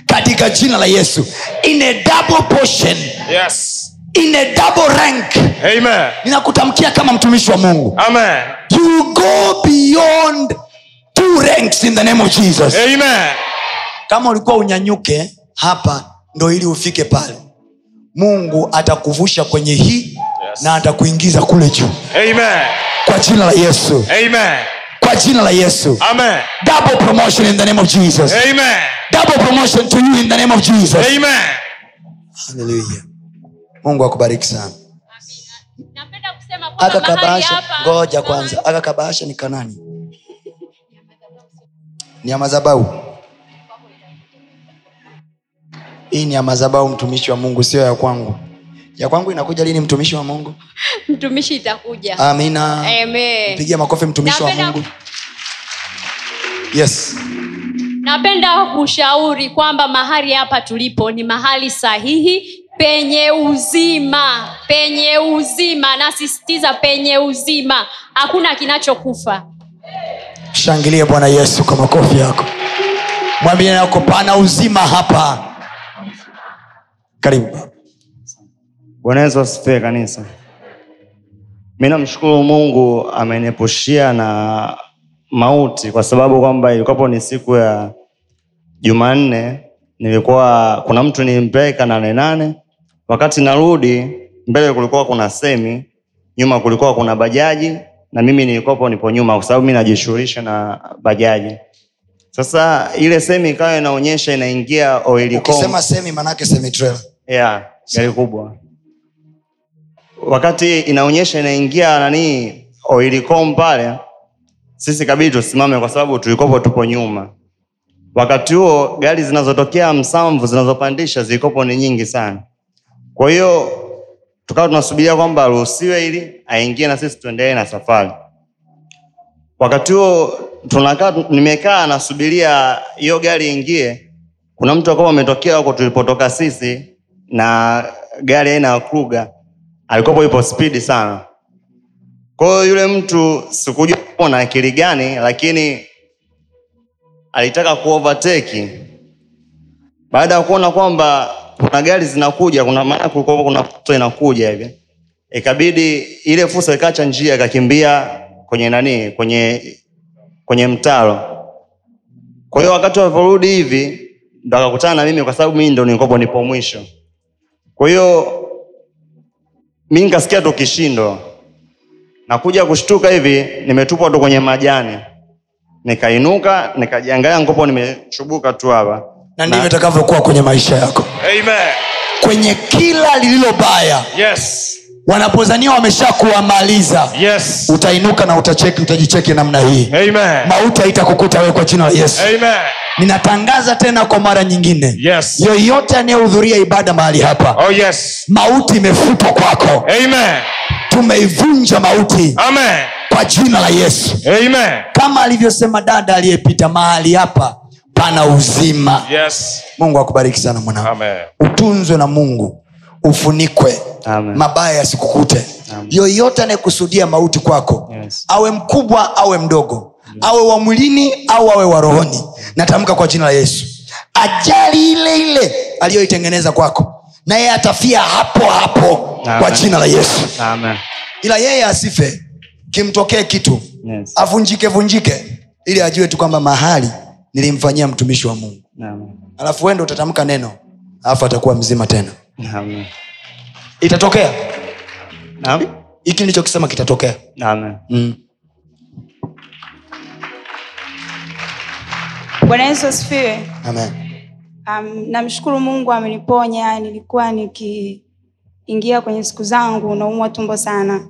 katika jina la yesu. In a double portion. Yes. In a double rank Amen. ninakutamkia kama mtumishi wa mungu Amen. you go beyond two ranks in the name of jesus Amen. kama ulikuwa unyanyuke hapa ndo ili ufike pale mungu atakuvusha kwenye hii Yes. na atakuingiza kule juu Amen. kwa jina la yesu Amen. kwa jina la yesu Amen. double promotion in the name of jesus Amen. double promotion to you in the name of jesus Amen. Hallelujah. Mungu akubariki sana. Aka kabasha ngoja kwanza. Aka kabasha ni kanani? Ni ya mazabau. Hii ni ya mazabau mtumishi wa mungu sio ya kwangu. Ya kwangu inakuja lini mtumishi wa mungu? Mtumishi itakuja. Amina. Amen. pigia makofi mtumishi wa Napenda- mungu. Yes. Napenda kushauri kwamba mahali hapa tulipo ni mahali sahihi penye uzima penye uzima nasisitiza penye uzima. Hakuna kinachokufa. Shangilie bwana yesu kwa makofi yako. Mwambie yako pana uzima hapa. Karibu baba. bwana yesu asifie kanisa. Mi namshukuru mungu ameniepushia na mauti kwa sababu kwamba ilikuwapo ni siku ya jumanne. Nilikuwa kuna mtu nilimpeleka nane nane wakati narudi mbele kulikuwa kuna semi nyuma kulikuwa kuna bajaji na mimi nilikopo nipo nyuma kwa sababu mi najishughulisha na bajaji. Sasa ile semi ikawa inaonyesha inaingia oilicom ukisema semi manake semi trailer. Yeah, gari kubwa. Wakati inaonyesha inaingia nani oilicom pale sisi kabidi tusimame kwa sababu tulikopo tupo nyuma. Wakati huo gari zinazotokea msamvu zinazopandisha zilikopo ni nyingi sana kwa hiyo tukawa tunasubiria kwamba aruhusiwe ili aingie na sisi tuendelee na safari. Wakati huo tunakaa nimekaa nasubiria hiyo gari ingie. Kuna mtu akawa ametokea huko tulipotoka sisi na gari aina ya kruga alikuwa ipo spidi sana. Kwa hiyo yule mtu sikujua na akili gani lakini alitaka kuovateki baada ya kuona kwamba kuna gari zinakuja kuna maana kulikuwa kuna fursa inakuja hivi. Ikabidi ile fursa ikacha njia ikakimbia kwenye nani kwenye kwenye mtaro. Kwa hiyo wakati walivyorudi hivi ndo akakutana na mimi kwa sababu mimi ndo nilikopo nipo mwisho. Kwa hiyo mi nikasikia tu kishindo nakuja kushtuka hivi nimetupwa tu kwenye majani. Nikainuka nikajiangalia nkopo nimechubuka tu hapa na ndivyo itakavyokuwa kwenye maisha yako Amen. kwenye kila lililo baya Yes. wanapozania wamesha kuwamaliza Yes. utainuka na utacheki utajicheki namna hii Amen. mauti haitakukuta wewe kwa jina la yesu Amen. ninatangaza tena kwa mara nyingine Yes. yoyote anayehudhuria ibada mahali hapa Oh yes. mauti imefutwa kwako Amen. tumeivunja mauti Amen. kwa jina la yesu Amen. kama alivyosema dada aliyepita mahali hapa pana uzima Yes. mungu akubariki sana mwanangu utunzwe na mungu ufunikwe Amen. mabaya yasikukute Amen. yoyote anayekusudia mauti kwako Yes. awe mkubwa awe mdogo awe wa mwilini au awe wa rohoni natamka kwa jina la yesu ajali ile ile aliyoitengeneza kwako naye atafia hapo hapo kwa jina la yesu Amen. ila yeye asife kimtokee kitu Yes. avunjike vunjike ili ajue tu kwamba mahali nilimfanyia mtumishi wa mungu. Amen. alafu wendo utatamka neno alafu atakuwa mzima tena. Amen. itatokea. Hiki nilichokisema kitatokea. Amen. mm. bwana yesu asifiwe. Um, namshukuru mungu ameniponya. Nilikuwa nikiingia kwenye siku zangu naumwa tumbo sana.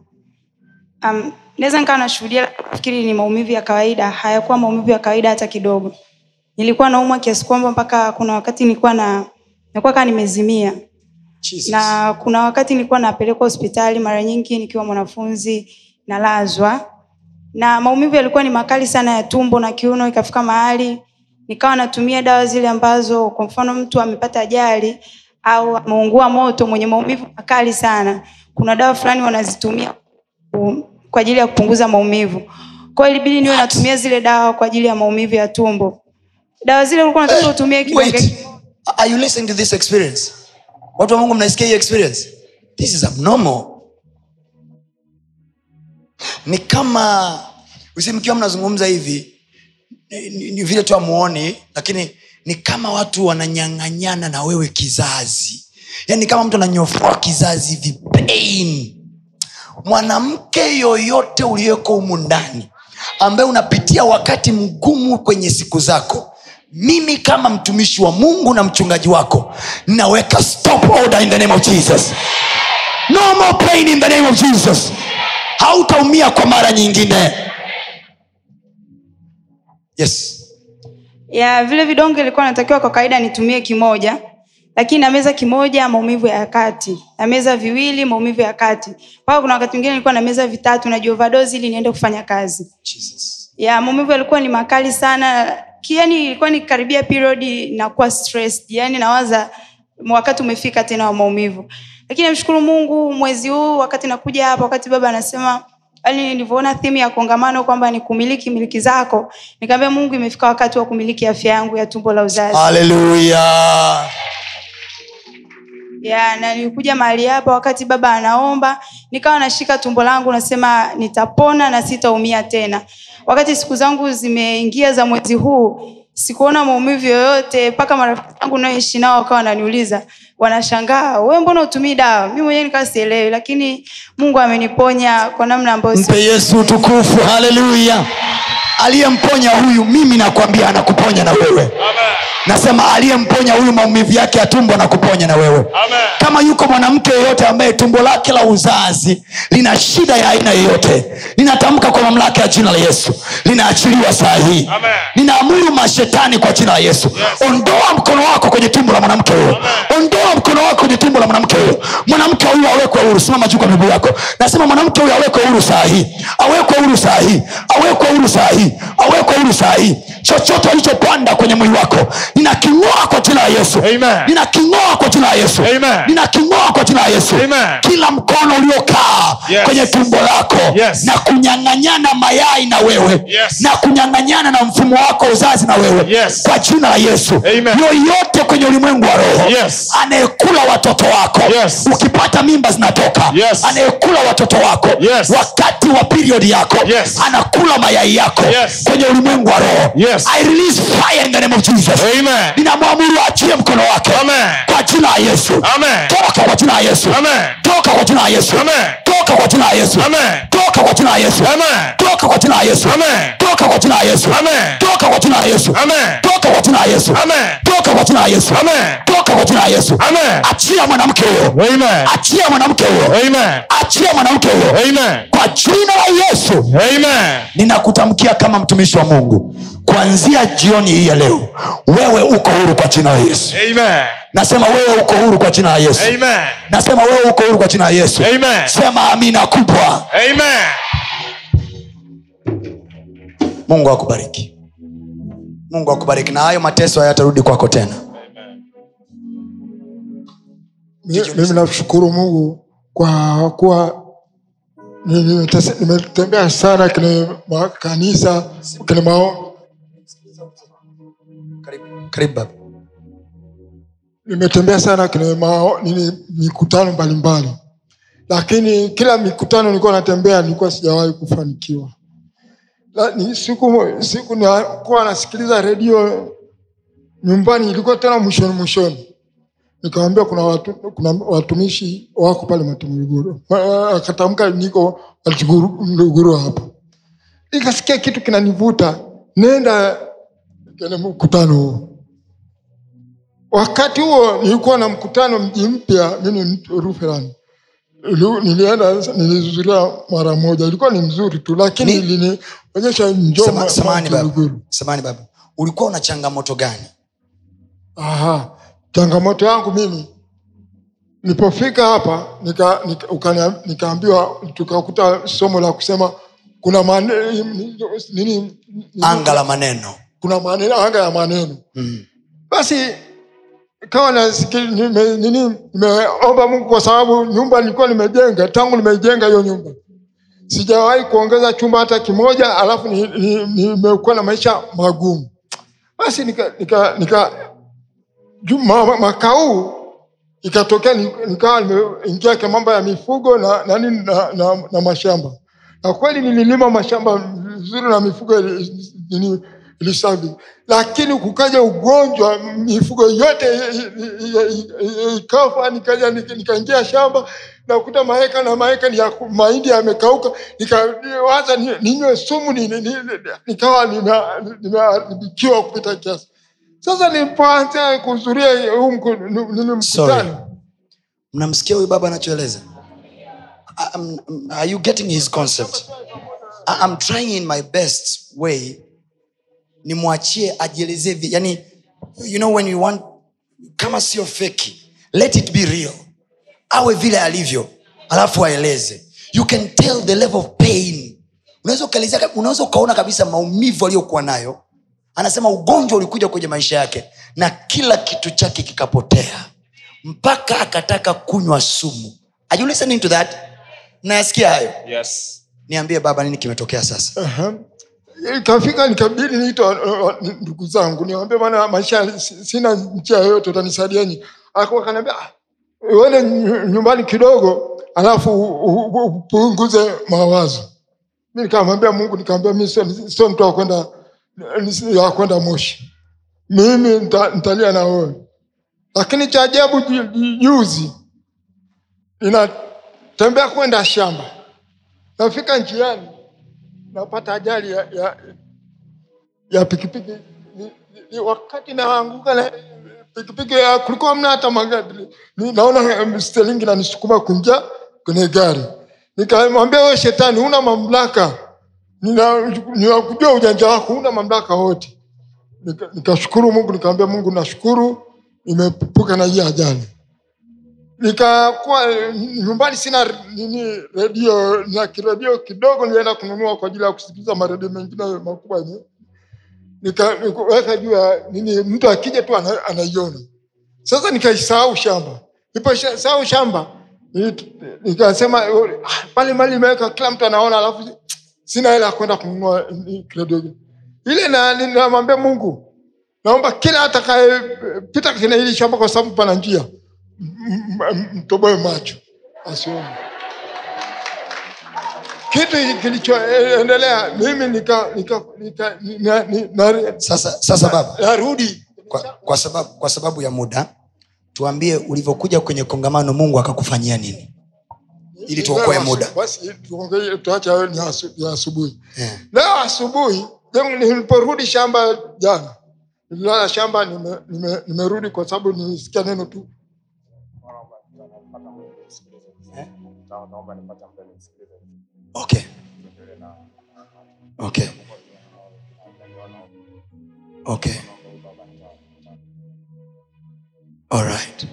Um, naweza nikawa nashuhudia fikiri ni maumivu ya kawaida. Hayakuwa maumivu ya kawaida hata kidogo nilikuwa naumwa kiasi kwamba mpaka kuna wakati nilikuwa na nakuwa kaa nimezimia. Jesus. na kuna wakati nilikuwa napelekwa hospitali mara nyingi nikiwa mwanafunzi nalazwa. Na maumivu yalikuwa ni makali sana ya tumbo na kiuno ikafika mahali nikawa natumia dawa zile ambazo kwa mfano mtu amepata ajali au ameungua moto mwenye maumivu makali sana kuna dawa fulani wanazitumia kwa ajili ya kupunguza maumivu. Kwao ilibidi niwe natumia zile dawa kwa ajili ya maumivu ya tumbo dawa zile ulikuwa unataka utumie kidonge Are you listening to this experience? Watu wa mungu mnaisikia hiyo experience? This is abnormal. Ni kama usi mkiwa mnazungumza hivi ni, ni, ni vile tu amuoni lakini ni kama watu wananyang'anyana na wewe kizazi. Yaani kama mtu ananyofoa kizazi hivi pain mwanamke yoyote uliyeko humu ndani ambaye unapitia wakati mgumu kwenye siku zako mimi kama mtumishi wa mungu na mchungaji wako naweka stop order in the name of jesus. No more pain in the name of jesus. Hautaumia kwa mara nyingine. Yes. Ya vile vidonge ilikuwa natakiwa kwa kawaida nitumie kimoja lakini nameza kimoja maumivu ya kati. Nameza viwili maumivu ya kati. Mpaka kuna wakati mwingine nilikuwa nameza vitatu najiovadozi ili niende kufanya kazi. Ya maumivu yalikuwa ni makali sana yani ilikuwa nikaribia period nakuwa stressed. Yani nawaza wakati umefika tena wa maumivu. Lakini namshukuru mungu mwezi huu wakati nakuja hapa wakati baba anasema yani nilivyoona thimu ya kongamano kwamba ni kumiliki miliki zako nikaambia mungu imefika wakati wa kumiliki afya yangu ya tumbo la uzazi. Haleluya ya na nilikuja mahali hapa wakati baba anaomba nikawa nashika tumbo langu nasema nitapona na sitaumia tena wakati siku zangu zimeingia za mwezi huu sikuona maumivu yoyote mpaka marafiki zangu naoishi nao wakawa wananiuliza wanashangaa we mbona utumii dawa? Mi mwenyewe nikawa sielewi lakini mungu ameniponya kwa namna ambayo mpe yesu utukufu haleluya. Aliyemponya huyu mimi nakwambia anakuponya na wewe nasema aliyemponya huyu maumivu yake ya tumbo anakuponya na wewe. Kama yuko mwanamke yeyote ambaye tumbo lake la uzazi lina shida ya aina yeyote ninatamka kwa mamlaka ya jina la yesu linaachiliwa saa hii. Ninaamuru mashetani kwa jina la yesu. Ondoa mkono wako kwenye tumbo la mwanamke huyo. Ondoa mkono wako kwenye tumbo la mwanamke huyo. Mwanamke huyu awekwe huru. Simama juu kwa miguu yako. Nasema mwanamke huyu awekwe huru saa hii. Awekwe huru saa hii. Awekwe huru saa hii. Awekwe huru saa hii. Chochote alichopanda kwenye mwili wako ninaking'oa kwa jina la yesu ninaking'oa kwa jina la yesu ninaking'oa kwa jina la yesu kila mkono uliokaa Yes. kwenye tumbo lako Yes. na kunyang'anyana mayai na wewe Yes. na kunyang'anyana na mfumo wako uzazi na wewe Yes. kwa jina la yesu yoyote kwenye ulimwengu wa roho Yes. anayekula watoto wako Yes. ukipata mimba zinatoka Yes. anayekula watoto wako Yes. wakati wa period yako Yes. anakula mayai yako Yes. kwenye ulimwengu wa roho Yes. I release fire in the name of Jesus. Amen. Ninamwamuru achie mkono wake Amen. kwa jina ya yesu toka kwa jina ya yesu toka kwa jina ya yesu toka kwa jina ya yesu toka kwa jina ya yesu toka kwa jina ya yesu toka kwa jina ya yesu toka kwa jina ya yesu toka kwa jina ya yesu toka kwa jina ya yesu toka kwa jina ya yesu achia mwanamke huyo achia mwanamke huyo achia mwanamke huyo kwa jina la yesu ninakutamkia kama mtumishi wa mungu kuanzia jioni hii ya leo wewe uko huru kwa jina la yesu Amen. nasema wewe uko huru kwa jina la yesu Amen. nasema wewe uko huru kwa jina la yesu Amen. sema amina kubwa Amen. mungu akubariki mungu akubariki na hayo mateso hayatarudi kwako tena mimi namshukuru mungu kwa kuwa nimetembea sana kwenye makanisa kwenye mao nimetembea sana kwenye mikutano mbalimbali. Lakini kila mikutano nilikuwa natembea nilikuwa sijawahi kufanikiwa. Siku siku nakuwa nasikiliza redio nyumbani ilikuwa tena mwishoni mwishoni. Nikawambia kuna watu, kuna watumishi wako pale matumuguru akatamka niko matumuguru hapa. Nikasikia kitu kinanivuta nenda kene mkutano huo wakati huo nilikuwa na mkutano mji mpya mimi ruferani nilienda nilizuria mara moja. Ilikuwa ni mzuri tu lakini ilinionyesha njosamani Sama- baba baba ulikuwa una changamoto gani? Aha. changamoto yangu mimi nilipofika hapa nika, nika, ukania- nikaambiwa tukakuta somo la kusema kuna mane, nini, nini, anga la maneno. Kuna maneno anga ya maneno. Mm. basi kawa nimeomba mungu kwa sababu nyumba nilikuwa nimejenga tangu nimeijenga hiyo nyumba. Sijawahi kuongeza chumba hata kimoja alafu nimekuwa ni, ni, na maisha magumu. Basi nika, nika, nika ju- ma, ma- mwaka huu ikatokea nikawa nimeingia kwa mambo ya mifugo na, na, na, na, na mashamba. Na kweli nililima mashamba vizuri na mifugo nini ilisavi lakini kukaja ugonjwa mifugo yote ikafa nikaja nikaingia shamba nakuta maeka na maeka ya mahindi yamekauka. Nikawaza ninywe sumu ni- ni- ni- nikawa nimeharibikiwa kupita kiasi. Sasa nilipoanza kuhudhuria huu mkutano. Mnamsikia huyu baba anachoeleza? Are you getting his concept? I'm trying in my best way nimwachie ajielezee vi- yani you know when you want kama sio feki let it be real. Awe vile alivyo alafu aeleze. You can tell the level of pain. Unaweza ukaelezea unaweza ukaona kabisa maumivu aliyokuwa nayo. Anasema ugonjwa ulikuja kwenye maisha yake na kila kitu chake kikapotea. Mpaka akataka kunywa sumu. Are you listening to that? Nayasikia hayo? Yes. Niambie baba nini kimetokea sasa? Aha. Ikafika nikabidi niita uh, uh, ndugu zangu niwambia bana maisha sina njia yoyote utanisaidieni akaniambia "Ah, uende nyumbani kidogo alafu upunguze mawazo. Mi nikamwambia mungu nikamwambia mi sio mtu wakwenda moshi. Mimi nita- nitalia na wewe. Lakini cha ajabu ju- ju- juzi inatembea kwenda shamba. Nafika njiani napata ajali ya, ya, ya pikipiki. Ni, ni, wakati naanguka na pikipiki ya- kulikuwa mna hata magari. Naona stelingi nanisukuma kuingia kwenye gari. Nikamwambia we shetani una mamlaka. Nina- ninakujua ujanja wako una mamlaka wote. Nika- mungu nikamwambia mungu nashukuru. Nimepuka na hii ajali nikakuwa eh, nyumbani sina nini redio na kiredio kidogo nilienda kununua kwa ajili ya kusikiliza maredio mengine makubwa nikaweka juu ya nini mtu akija tu ana- anaiona. Sasa nikaisahau shamba. Niposahau shamba ni- nikasema "Ah, pale mali imeweka kila mtu anaona alafu sina hela kwenda kununua kiredio. Ile na namwambia mungu naomba kila atakayepita kwenye hili shamba kwa sababu pana njia mtoboe macho. Asione. Kitu kilichoendelea mimi nika, nika, nika, nika, nika, sasa sasa baba. narudi. Kwa, kwa, sababu, kwa sababu ya muda tuambie ulivyokuja kwenye kongamano mungu akakufanyia nini? Ili tuokoe muda. tuache ya asubuhi. Yeah. leo asubuhi niliporudi shamba jana nililala shamba nimerudi nime, nime kwa sababu nilisikia neno tu okay. Okay. Okay. Alright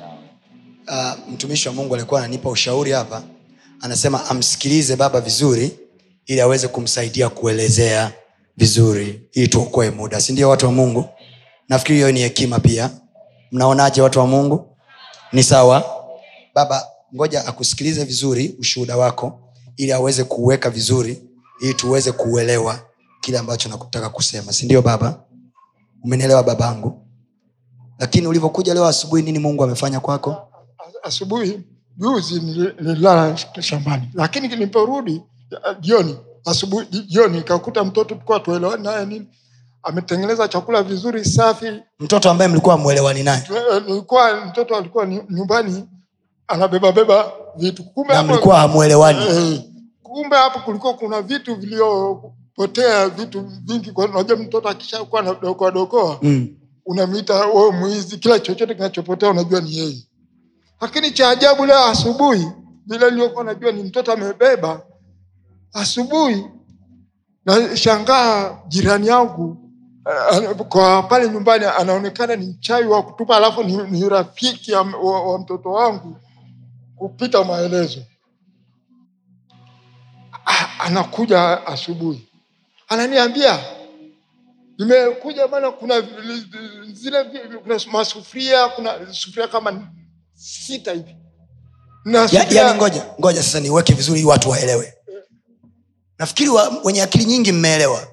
uh, mtumishi wa mungu alikuwa ananipa ushauri hapa. Anasema amsikilize baba vizuri ili aweze kumsaidia kuelezea vizuri ili tuokoe muda. Si ndio watu wa mungu? Nafikiri hiyo ni hekima pia. Mnaonaje watu wa mungu? Ni sawa? Baba ngoja akusikilize vizuri ushuhuda wako ili aweze kuuweka vizuri ili tuweze kuuelewa kile ambacho nakutaka kusema. Sindio baba? Umenielewa babangu? Lakini ulivyokuja leo asubuhi nini mungu amefanya kwako? Asubuhi juzi nililala shambani. Lakini niliporudi jioni asubuhi jioni nikakuta mtoto tulikuwa tuelewani naye nini. Ametengeneza chakula vizuri safi. Mtoto ambaye mlikuwa mwelewani naye? Nilikuwa mtoto alikuwa nyumbani anabeba beba vitu. Kumbe na hapo- mlikuwa hamwelewani. Eh, kumbe hapo kulikuwa kuna vitu vilivyopotea vitu vingi. Unajua mtoto akishakuwa nadokoadokoa mm. unamwita wewe mwizi kila chochote kinachopotea unajua ni yeye. Lakini cha ajabu leo asubuhi vile niliokuwa najua ni mtoto amebeba asubuhi nashangaa jirani yangu eh, kwa pale nyumbani anaonekana ni mchawi wa kutupa alafu ni, ni rafiki wa, wa mtoto wangu kupita maelezo. Anakuja asubuhi. Ananiambia nimekuja bana kuna zile kuna masufuria kuna sufuria kama sita hivi. Na ya, yani ngoja ngoja sasa niweke vizuri watu waelewe. Nafikiri wa, wenye akili nyingi mmeelewa.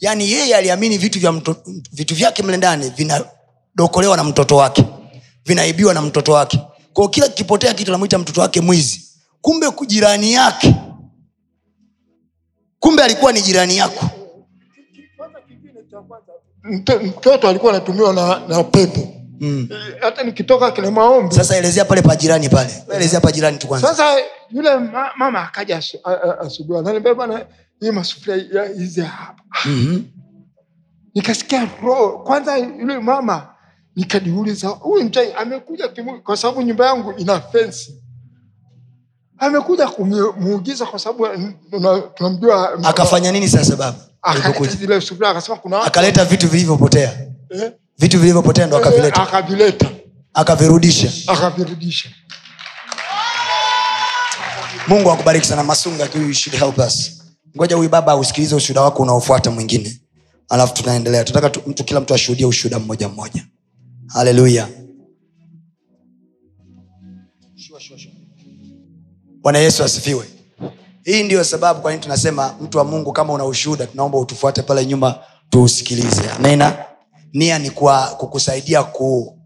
Yaani yeye aliamini vitu vya mto, vitu vyake mle ndani vinadokolewa na mtoto wake vinaibiwa na mtoto wake kwao kila kipotea kitu anamwita mtoto wake mwizi. Kumbe jirani yake. Kumbe alikuwa ni jirani yako. Mto- mtoto alikuwa anatumiwa na, na pepo. Mm. hata nikitoka kile maombi. Sasa elezea pale pa jirani pale. Elezea pa jirani tu kwanza. Sasa yule ma, mama akaja asubuhi. Ananiambia bana hii masufuria hizi hapa. Mm-hmm. nikasikia roho kwanza yule mama nikajiuliza huyu mchai amekuja kimu, kwa sababu nyumba yangu ina fensi amekuja kumuugiza kwa sababu tunamjua akafanya nini sasa baba? Akaleta zile sufuria akasema kuna akaleta vitu vilivyopotea. Eh, vitu vilivyopotea ndo akavileta. Akavileta. Akavirudisha. Akavirudisha. Mungu akubariki sana. Masunga you should help us. Ngoja huyu baba usikilize ushuhuda wako unaofuata mwingine. Alafu tunaendelea. Tunataka tu, mtu kila mtu ashuhudie ushuhuda mmoja mmoja haleluya bwana yesu asifiwe. Hii ndiyo sababu kwa nini tunasema mtu wa mungu kama una ushuhuda tunaomba utufuate pale nyuma tuusikilize. Amena nia ni kwa kukusaidia ku,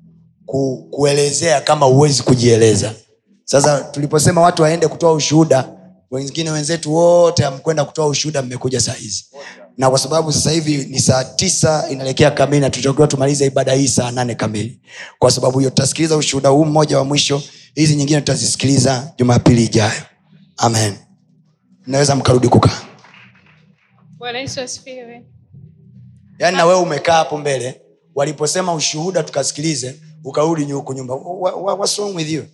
ku, kuelezea kama huwezi kujieleza. Sasa tuliposema watu waende kutoa ushuhuda wengine wenzetu wote amkwenda kutoa ushuhuda mmekuja saa hizi na kwa sababu sasa hivi ni saa tisa inaelekea kamili na tutakiwa tumalize ibada hii saa nane kamili. Kwa sababu hiyo tutasikiliza ushuhuda huu mmoja wa mwisho. Hizi nyingine tutazisikiliza jumapili ijayo. Amen. Naweza mkarudi kukaa. Yaani na wewe umekaa hapo mbele waliposema ushuhuda tukasikilize ukarudi huku nyumba. Wha- wha- what's wrong with you?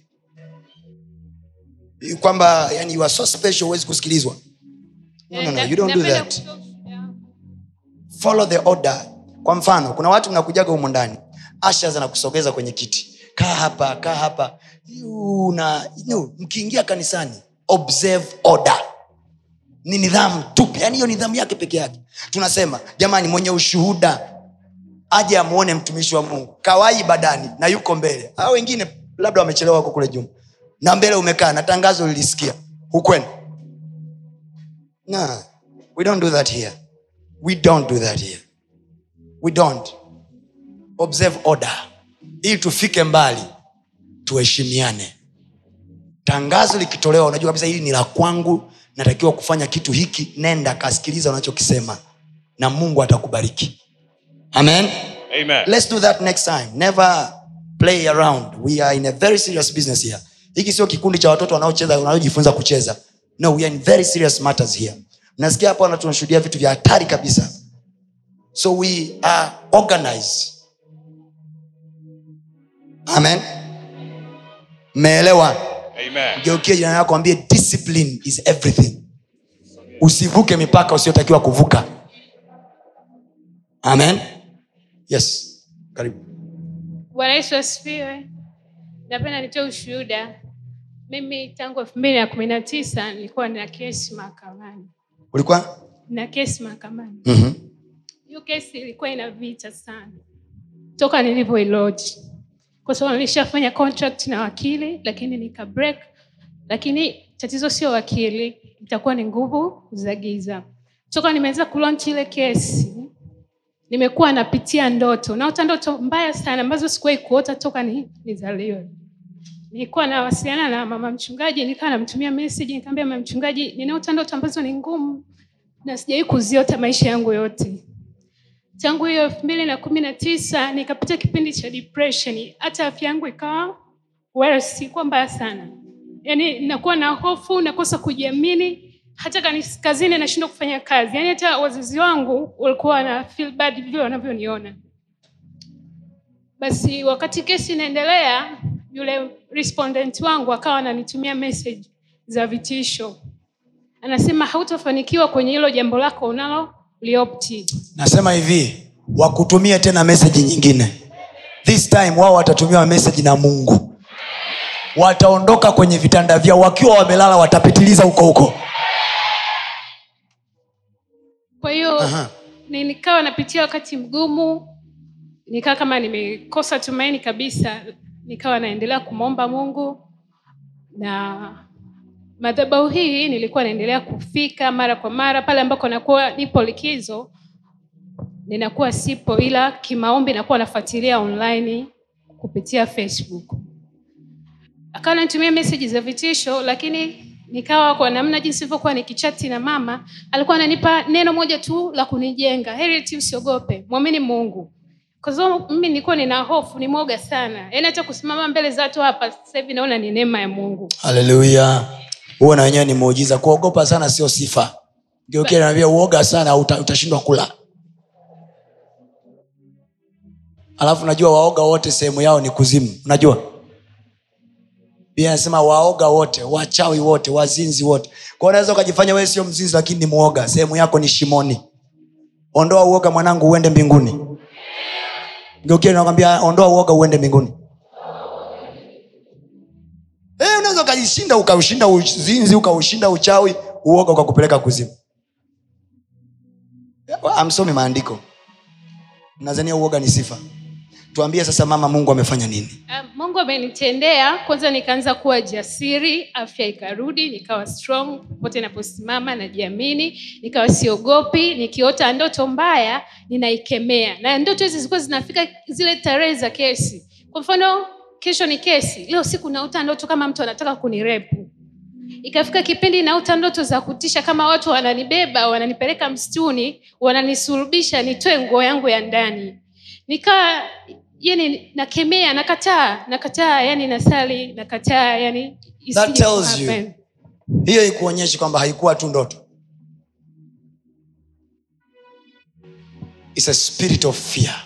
Kwamba yani you are so special huwezi kusikilizwa. No, no, no, you don't do that. Follow the order. Kwa mfano kuna watu mnakujaga humu ndani. Asha zanakusogeza kwenye kiti. Kaa hapa kaa hapa. Na mkiingia kanisani observe order. Ni nidhamu tu yani hiyo nidhamu yake peke yake. Tunasema jamani mwenye ushuhuda aje amwone mtumishi wa mungu. Kawai badani na yuko mbele. A wengine labda wamechelewa wako kule juma na mbele umekaa na tangazo lilisikia. Hukwenda we don't do that here we don't do that here. We don't. Observe order. Ili tufike mbali tuheshimiane. Tangazo likitolewa unajua kabisa hili ni la kwangu. Natakiwa kufanya kitu hiki. Nenda kasikiliza unachokisema. Na mungu atakubariki. Amen? Amen. let's do that next time. Never play around. We are in a very serious business here. Hiki sio kikundi cha watoto wanaocheza wanaojifunza kucheza. No we are in very serious matters here nasikia hapa tunashuhudia vitu vya hatari kabisa. So we are organized. Amen. Mmeelewa? Geukie jirani yako ambie discipline is everything. Usivuke mipaka usiotakiwa kuvuka. Amen. Yes. Karibu. Bwana yesu asifiwe. Napenda nitoe ushuhuda. Mimi tangu elfu mbili na kumi na tisa nilikuwa na kesi mahakamani ulikuwa? Na kesi mahakamani. Mm-hmm. hiyo kesi ilikuwa ina vita sana. Toka nilivyoiloji kwa sababu nilishafanya contract na wakili lakini nika break. Lakini tatizo sio wakili itakuwa ni nguvu za giza. Toka nimeweza kulaunch ile kesi nimekuwa napitia ndoto. Naota ndoto mbaya sana ambazo sikuwahi kuota toka ni, nizaliwe nilikuwa nawasiliana na mama mchungaji nikawa namtumia message nikamwambia mama mchungaji ninaota ndoto ambazo ni ngumu na sijawahi kuziota maisha yangu yote. Tangu hiyo elfu mbili na kumi na tisa nikapita kipindi cha depression. Hata afya yangu ikawa worse, ikuwa mbaya sana. Yaani nakuwa na hofu nakosa kujiamini hata kazini nashindwa kufanya kazi. Yaani hata wazazi wangu walikuwa na feel bad vile wanavyoniona. Basi wakati kesi inaendelea yule respondent wangu akawa ananitumia message za vitisho. Anasema hautafanikiwa kwenye hilo jambo lako unalo liopti. Nasema hivi wakutumie tena meseji nyingine. This time wao watatumiwa meseji na mungu. Wataondoka kwenye vitanda vyao. Wakiwa wamelala watapitiliza huko huko. Kwa hiyo nikawa napitia wakati mgumu. Nikawa kama nimekosa tumaini kabisa nikawa naendelea kumwomba mungu. Na madhabahu hii nilikuwa naendelea kufika mara kwa mara pale ambako nakuwa nipo likizo ninakuwa sipo ila kimaombi nakuwa nafuatilia online kupitia facebook. Akawa anatumia meseji za vitisho lakini nikawa kwa namna jinsi ilivyokuwa nikichati na mama alikuwa ananipa neno moja tu la kunijenga. Heri usiogope mwamini mungu kwa mimi nilikuwa nina hofu ni mwoga sana. Yaani hata kusimama mbele za watu hapa sasa hivi naona ni neema ya mungu. Haleluya huo na wenyewe ni muujiza. Kuogopa sana sio sifa. Geukia naambia uoga sana uta, utashindwa kula. Alafu najua waoga wote sehemu yao ni kuzimu. Unajua? Anasema waoga wote wachawi wote wazinzi wote. Kwao unaweza ukajifanya wewe sio mzinzi lakini ni mwoga. Sehemu yako ni shimoni. Ondoa uoga mwanangu uende mbinguni nakwambia ondoa uoga uende mbinguni. Hey, unaweza ukajishinda ukaushinda uzinzi ukaushinda uchawi uoga ukakupeleka kuzimu. Amsomi maandiko. Nazania uoga ni sifa tuambie sasa mama mungu amefanya nini? Um, mungu amenitendea. Kwanza nikaanza kuwa jasiri afya ikarudi nikawa strong popote naposimama najiamini nikawa siogopi nikiota ndoto mbaya ninaikemea. Na ndoto hizi zilikuwa zinafika zile tarehe za kesi. Kwa mfano kesho ni kesi. Leo siku naota ndoto kama mtu anataka kunirepu. Ikafika kipindi naota ndoto za kutisha kama watu wananibeba wananipeleka msituni wananisurubisha nitoe nguo yangu ya ndani. Nikaa yani nakemea nakataa nakataa yani nasali nakataa yani That tells you. hiyo ikuonyeshi kwamba haikuwa tu ndoto. It's a spirit of fear.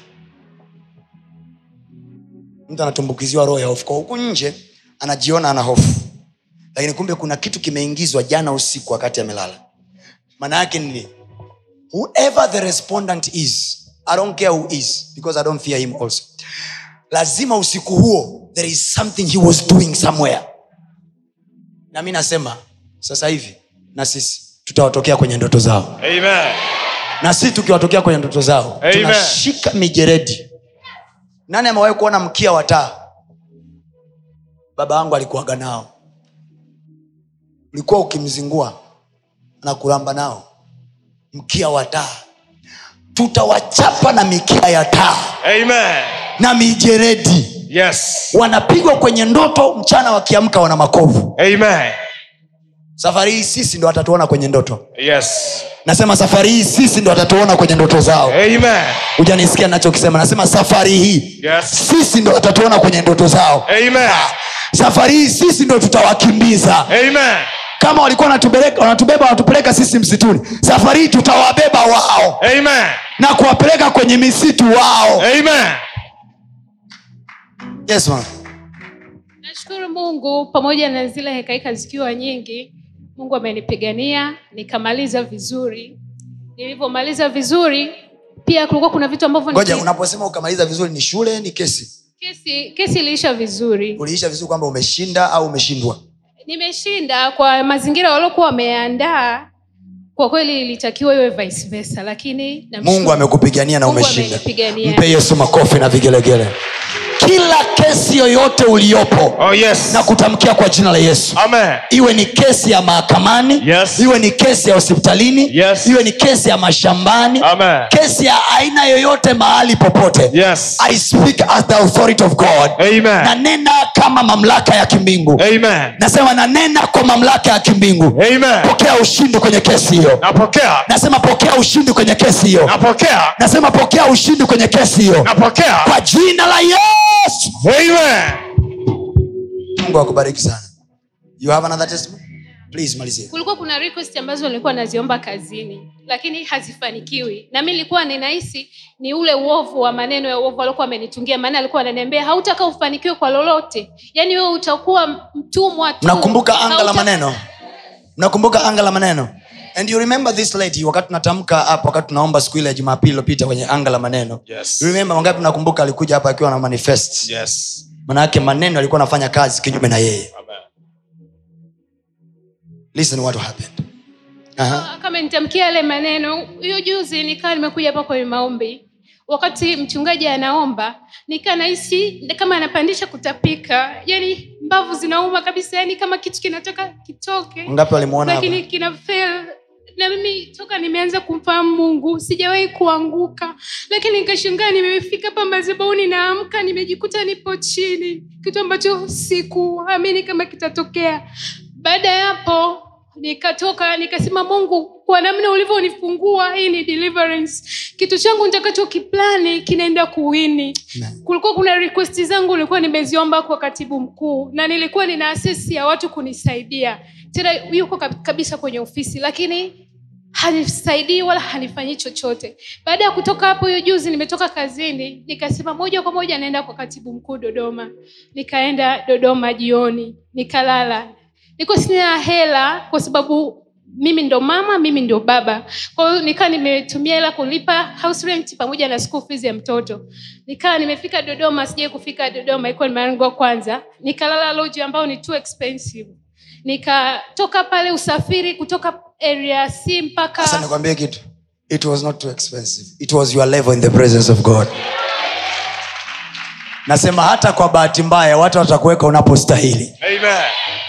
Mtu anatumbukiziwa roho ya hofu. Kwa huku nje anajiona ana hofu. Lakini kumbe kuna kitu kimeingizwa jana usiku wakati amelala. Maana yake ni nini? whoever the respondent is i don't care who is because i don't fear him also lazima usiku huo there is something he was doing somewhere. Na mi nasema sasa hivi na sisi tutawatokea kwenye ndoto zao. Amen. na sisi tukiwatokea kwenye ndoto zao Amen. tunashika mijeredi. Nani amewahi kuona mkia wa taa? Baba yangu alikuaga nao. Ulikuwa ukimzingua na kulamba nao. Mkia wa taa. Tutawachapa na mikia ya taa. Amen. Na mijeredi Yes. wanapigwa kwenye ndoto mchana wakiamka wana makovu Amen. safari hii sisi ndo watatuona kwenye ndoto Yes. nasema safari hii sisi ndo watatuona kwenye ndoto zao Amen. hujanisikia nachokisema nasema safari hii Yes. sisi ndo watatuona kwenye ndoto zao Amen. safari hii sisi ndo tutawakimbiza Amen. kama walikuwa wanatubeba wanatupeleka sisi msituni safari hii tutawabeba wao Amen. na kuwapeleka kwenye misitu wao Amen. Yes, ma'am. nashukuru mungu pamoja na zile hekaheka zikiwa nyingi mungu amenipigania nikamaliza vizuri. Nilivyomaliza vizuri pia kulikuwa kuna vitu ambavyo ngoja unaposema ukamaliza vizuri ni shule ni kesi? Kesi kesi iliisha vizuri. Uliisha vizuri kwamba umeshinda au umeshindwa? Nimeshinda kwa mazingira waliokuwa wameandaa kwa kweli ilitakiwa iwe vice versa lakini mungu amekupigania na umeshinda. mpe yesu makofi na vigelegele kila kesi yoyote uliopo Oh, yes. na kutamkia kwa jina la yesu Amen. iwe ni kesi ya mahakamani Yes. iwe ni kesi ya hospitalini Yes. iwe ni kesi ya mashambani Amen. kesi ya aina yoyote mahali popote Yes. i speak as the authority of god Amen. nanena kama mamlaka ya kimbingu Amen. nasema nanena kwa mamlaka ya kimbingu Amen. pokea ushindi kwenye kesi hiyo Napokea. nasema pokea ushindi kwenye kesi hiyo Napokea. nasema pokea ushindi kwenye kesi hiyo Napokea. kwa jina la yesu Amen. mungu akubariki sana. You have another testimony? Please malizia kulikuwa kuna request ambazo nilikuwa naziomba kazini lakini hazifanikiwi. Na mi nilikuwa ninahisi ni ule uovu wa maneno ya uovu aliokuwa amenitungia maana alikuwa ananiambia hautaka ufanikiwe kwa lolote. Yaani wewe utakuwa mtumwa mnakumbuka anga la maneno? Mnakumbuka anga la maneno and you remember this lady wakati tunatamka hapa wakati tunaomba siku ile ya jumapili iliyopita kwenye anga la maneno Yes. remember wangapi nakumbuka alikuja hapa akiwa na manifest Yes. manaake maneno alikuwa anafanya kazi kinyume na yeye Amen. listen what happened Aha. kama nitamkia yale maneno hiyo juzi nikaa nimekuja hapa kwenye maombi wakati mchungaji anaomba nikaa nahisi kama anapandisha kutapika yani mbavu zinauma kabisa yani kama kitu kinatoka kitoke ngapi walimuona lakini kina fail na mimi toka nimeanza kumfahamu mungu sijawahi kuanguka. Lakini nikashangaa nimefika hapa madhabahuni naamka nimejikuta nipo chini. Kitu ambacho sikuamini kama kitatokea. Baada ya hapo nikatoka nikasema mungu kwa namna ulivyonifungua hii ni deliverance. Kitu changu nitakachokiplani kinaenda kuwini. Kulikuwa kuna request zangu nilikuwa nimeziomba kwa katibu mkuu na nilikuwa nina asesi ya watu kunisaidia. Tena yuko kabisa kwenye ofisi lakini hanisaidii wala hanifanyii chochote. Baada ya kutoka hapo hiyo juzi nimetoka kazini nikasema moja kwa moja naenda kwa katibu mkuu dodoma. Nikaenda dodoma jioni nikalala. Niko sina hela kwa sababu mimi ndo mama mimi ndo baba. Kwa nikaa nimetumia hela kulipa house rent pamoja na school fees ya mtoto. Nikaa nimefika dodoma sijai kufika dodoma ikuwa ni marango kwanza. Nikalala loji ambayo ni too expensive nikatoka pale usafiri kutoka area c mpaka sasa nikwambie kitu. It was not too expensive. It was your level in the presence of god. Nasema hata kwa bahati mbaya watu watakuweka unapostahili.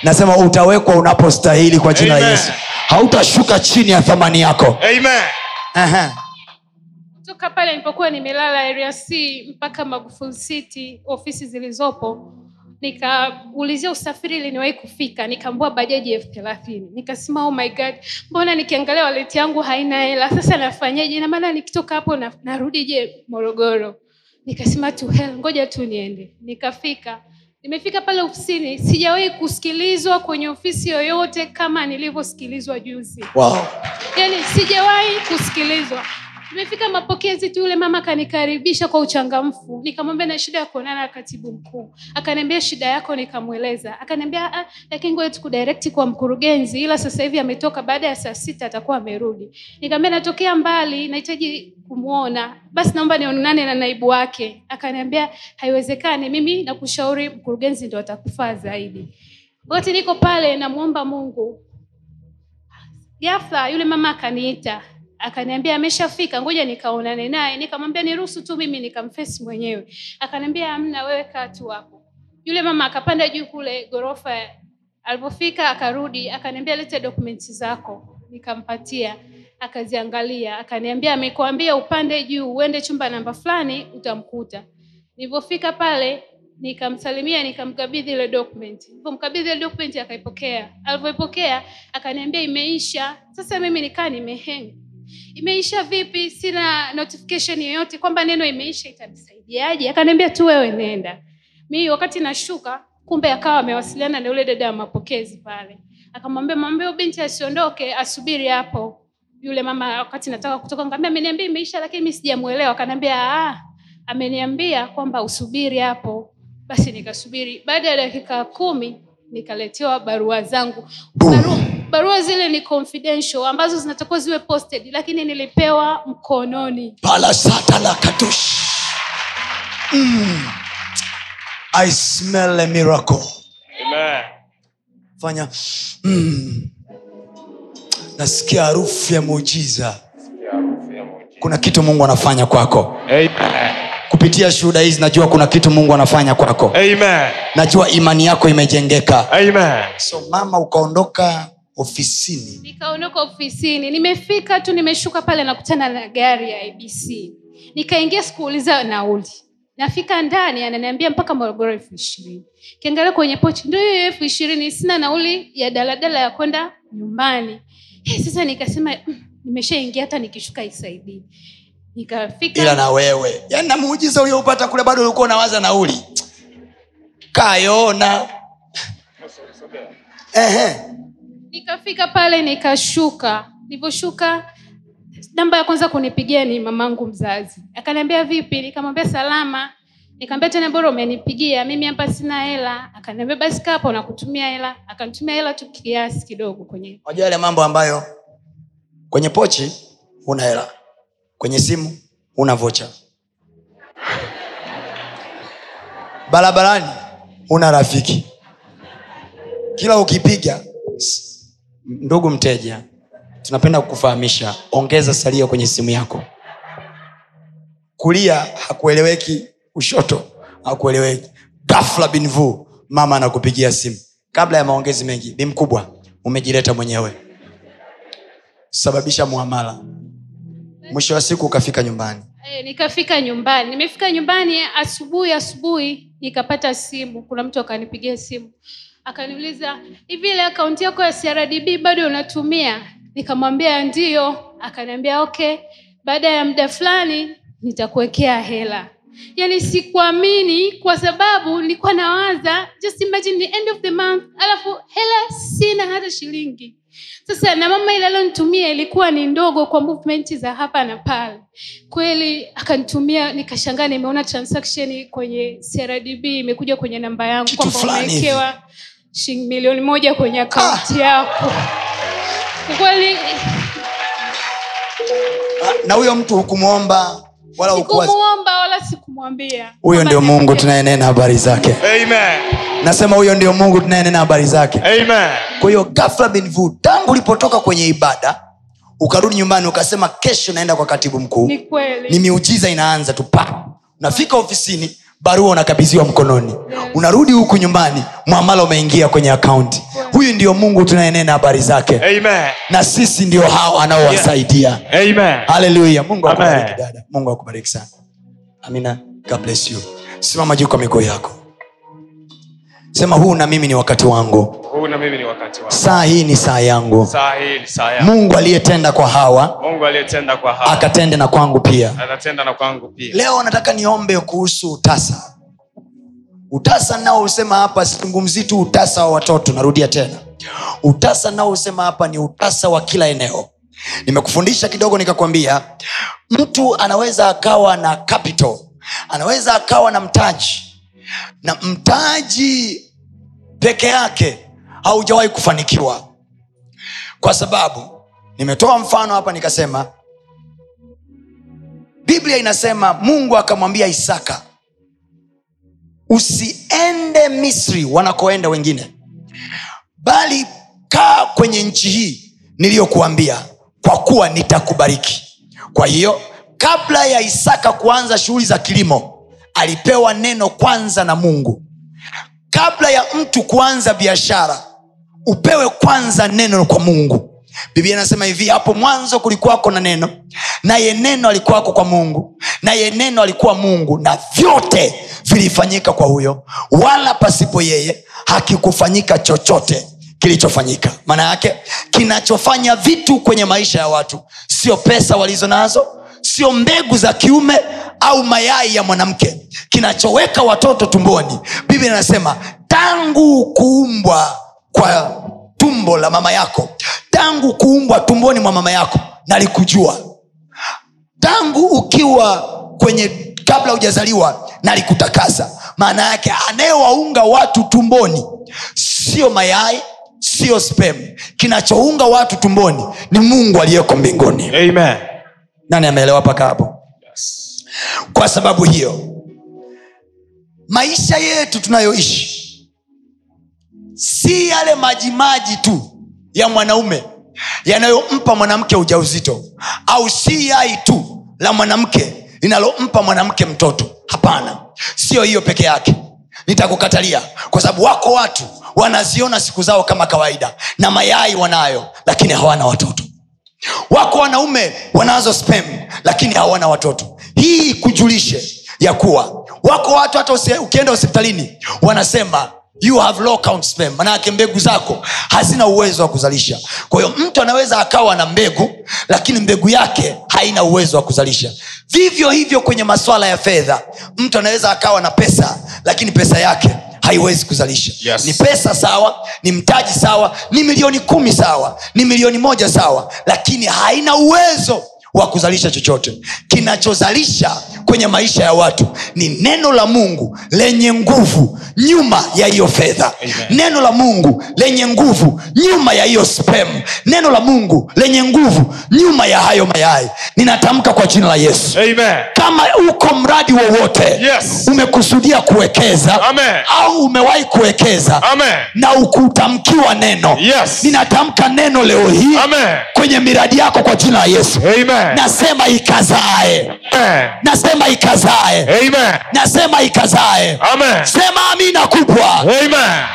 Nasema utawekwa unapostahili kwa jina la Amen. yesu. Hautashuka chini ya thamani yako. Aha. toka pale nilipokuwa nimelala area c mpaka magufuli city ofisi zilizopo nikaulizia usafiri ili niwahi kufika nikaambua bajaji elfu thelathini. Nikasema oh my god mbona nikiangalia waleti yangu haina hela? Sasa nafanyaje? Na maana nikitoka hapo na, narudije morogoro? Nikasema tu hell ngoja tu niende. Nikafika. Nimefika pale ofisini sijawahi kusikilizwa kwenye ofisi yoyote kama nilivyosikilizwa juzi. Wow. yani sijawahi kusikilizwa nimefika mapokezi tu yule mama akanikaribisha kwa uchangamfu. Nikamwambia na shida ya kuonana na katibu mkuu. Akaniambia shida yako nikamweleza. Akaniambia "Ah, lakini ngoja tukudirect kwa mkurugenzi ila sasa hivi ametoka baada ya saa sita atakuwa amerudi. Nikamwambia natokea mbali nahitaji kumwona basi naomba nionane na naibu wake. Akaniambia haiwezekani mimi nakushauri mkurugenzi ndo atakufaa zaidi. Wakati niko pale namwomba mungu. Ghafla yule mama akaniita akaniambia ameshafika ngoja nikaonane naye. Nikamwambia niruhusu tu mimi nikamfesi mwenyewe. Akaniambia amna wewe kaa tu hapo. Yule mama akapanda juu kule ghorofa. Alipofika akarudi akaniambia lete dokumenti zako. Nikampatia akaziangalia. Akaniambia amekuambia upande juu uende chumba namba fulani utamkuta. Nilivyofika pale nikamsalimia nikamkabidhi ile document. Nilipomkabidhi ile document akaipokea. Alivyoipokea akaniambia imeisha. Sasa mimi nikaa nimeheng imeisha vipi? Sina notification yoyote kwamba neno imeisha itanisaidiaje? Akaniambia tu wewe nenda. Mi wakati nashuka kumbe akawa amewasiliana na yule dada ya mapokezi pale. Akamwambia mwambie binti asiondoke asubiri hapo. Yule mama wakati nataka kutoka nikamwambia ameniambia imeisha lakini mi sijamwelewa akaniambia "Ah, ameniambia kwamba usubiri hapo. Basi nikasubiri. Baada ya dakika kumi nikaletewa barua zangu. Barua, barua zile ni confidential ambazo zinatakiwa ziwe posted lakini nilipewa mkononi. Palasata la katush mm. i smell a miracle. Fanya mm. nasikia harufu ya muujiza. Kuna kitu mungu anafanya kwako. Kupitia shuhuda hizi najua kuna kitu mungu anafanya kwako. Amen. najua imani yako imejengeka. Amen. so mama ukaondoka ofisini. Nikaondoka ofisini nimefika tu nimeshuka pale nakutana na gari ya abc nikaingia sikuuliza nauli. Nafika ndani ananiambia mpaka morogoro elfu ishirini. Kiangalia kwenye pochi ndio hiyo elfu ishirini sina nauli ya daladala ya kwenda nyumbani. Hey, sasa nikasema "Mm, nimeshaingia hata nikishuka isaidii nikafika ila na wewe. Yaani na muujiza ulioupata kule bado ulikuwa unawaza nauli. Kayona. Ehe. Nikafika pale nikashuka. Nilivyoshuka namba ya kwanza kunipigia ni mamangu mzazi. Akaniambia vipi? Nikamwambia salama. Nikamwambia tena bora umenipigia. Mimi hapa sina hela. Akaniambia basi kaa nakutumia hela. Akanitumia hela tu kiasi kidogo kwenye unajua yale mambo ambayo kwenye pochi una hela kwenye simu una vocha. Barabarani una rafiki. Kila ukipiga ndugu mteja tunapenda kukufahamisha. Ongeza salio kwenye simu yako. Kulia hakueleweki ushoto hakueleweki. Gafla binvu mama anakupigia simu. Kabla ya maongezi mengi bi mkubwa umejileta mwenyewe. Sababisha muamala. Mwisho wa siku ukafika nyumbani. E, nikafika nyumbani. Nimefika nyumbani asubuhi asubuhi nikapata simu. Kuna mtu akanipigia simu akaniuliza hivi ile akaunti yako ya crdb bado unatumia? Nikamwambia ndio. Akaniambia okay baada ya muda fulani nitakuwekea hela. Yaani sikuamini kwa sababu nilikuwa nawaza just imagine the end of the month alafu hela sina hata shilingi. Sasa na mama ile alionitumia ilikuwa ni ndogo kwa movement za hapa na pale. Kweli akanitumia nikashangaa nimeona transaction kwenye crdb imekuja kwenye namba yangu kwamba umewekewa shilingi milioni moja kwenye akaunti yako. Kweli na huyo mtu hukumwomba wala sikumuomba wala sikumwambia. Huyo ndio mungu tunayenena habari zake. Amen. nasema huyo ndio mungu tunayenena habari zake. Amen. kwa hiyo gafla bin tangu ulipotoka kwenye ibada ukarudi nyumbani ukasema kesho naenda kwa katibu mkuu. Ni kweli. Ni miujiza inaanza tu pa. Unafika ofisini barua unakabidhiwa mkononi. Unarudi huku nyumbani mwamala umeingia kwenye akaunti huyu ndio mungu tunayenena habari zake. Amen. na sisi ndio hao anaowasaidia. Amen. haleluya mungu akubariki dada. Mungu akubariki sana. Amina. God bless you. Simama juu kwa miguu yako. Sema huu na mimi ni wakati wangu na mimi ni wakati wangu. Saa hii ni saa yangu. Saa hii ni saa yangu. Mungu aliyetenda kwa hawa mungu aliyetenda kwa hawa. akatenda na kwangu pia. Atatenda na kwangu pia. Leo nataka niombe kuhusu utasa. Utasa nao husema hapa sizungumzii tu utasa wa watoto narudia tena. Utasa nao husema hapa ni utasa wa kila eneo. Nimekufundisha kidogo nikakwambia mtu anaweza akawa na capital anaweza akawa na mtaji na mtaji peke yake haujawahi kufanikiwa. Kwa sababu nimetoa mfano hapa nikasema biblia inasema mungu akamwambia isaka usiende misri wanakoenda wengine bali kaa kwenye nchi hii niliyokuambia kwa kuwa nitakubariki. Kwa hiyo kabla ya isaka kuanza shughuli za kilimo alipewa neno kwanza na mungu. Kabla ya mtu kuanza biashara upewe kwanza neno kwa mungu. Biblia inasema hivi hapo mwanzo kulikuwako na neno naye neno alikuwako kwa mungu naye neno alikuwa mungu na vyote vilifanyika kwa huyo. Wala pasipo yeye hakikufanyika chochote kilichofanyika. Maana yake kinachofanya vitu kwenye maisha ya watu sio pesa walizo nazo sio mbegu za kiume au mayai ya mwanamke. Kinachoweka watoto tumboni biblia inasema tangu kuumbwa kwa tumbo la mama yako. Tangu kuumbwa tumboni mwa mama yako nalikujua. Tangu ukiwa kwenye kabla hujazaliwa nalikutakasa. Maana yake anayewaunga watu tumboni sio mayai sio spem kinachounga watu tumboni ni mungu aliyeko mbinguni. Amen. nani ameelewa mpaka hapo? Kwa sababu hiyo maisha yetu tunayoishi si yale majimaji tu ya mwanaume yanayompa mwanamke ujauzito au si yai tu la mwanamke linalompa mwanamke mtoto. Hapana siyo hiyo peke yake. Nitakukatalia kwa sababu wako watu wanaziona siku zao kama kawaida na mayai wanayo lakini hawana watoto. Wako wanaume wanazo spem lakini hawana watoto. Hii kujulishe ya kuwa wako watu hata ukienda hospitalini wanasema you have low count sperm manake mbegu zako hazina uwezo wa kuzalisha. Kwa hiyo mtu anaweza akawa na mbegu lakini mbegu yake haina uwezo wa kuzalisha. Vivyo hivyo kwenye maswala ya fedha mtu anaweza akawa na pesa lakini pesa yake haiwezi kuzalisha. Yes. ni pesa sawa ni mtaji sawa ni milioni kumi sawa ni milioni moja sawa lakini haina uwezo wa kuzalisha chochote. Kinachozalisha kwenye maisha ya watu ni neno la mungu lenye nguvu nyuma ya hiyo fedha neno la mungu lenye nguvu nyuma ya hiyo spem neno la mungu lenye nguvu nyuma ya hayo mayai ninatamka kwa jina la yesu Amen. kama uko mradi wowote Yes. umekusudia kuwekeza Amen. au umewahi kuwekeza Amen. na ukutamkiwa neno Yes. ninatamka neno leo hii Amen. kwenye miradi yako kwa jina la yesu Amen. nasema ikazae Amen. Nasema ikazae Amen. nasema ikazae Amen. sema amina kubwa Amen.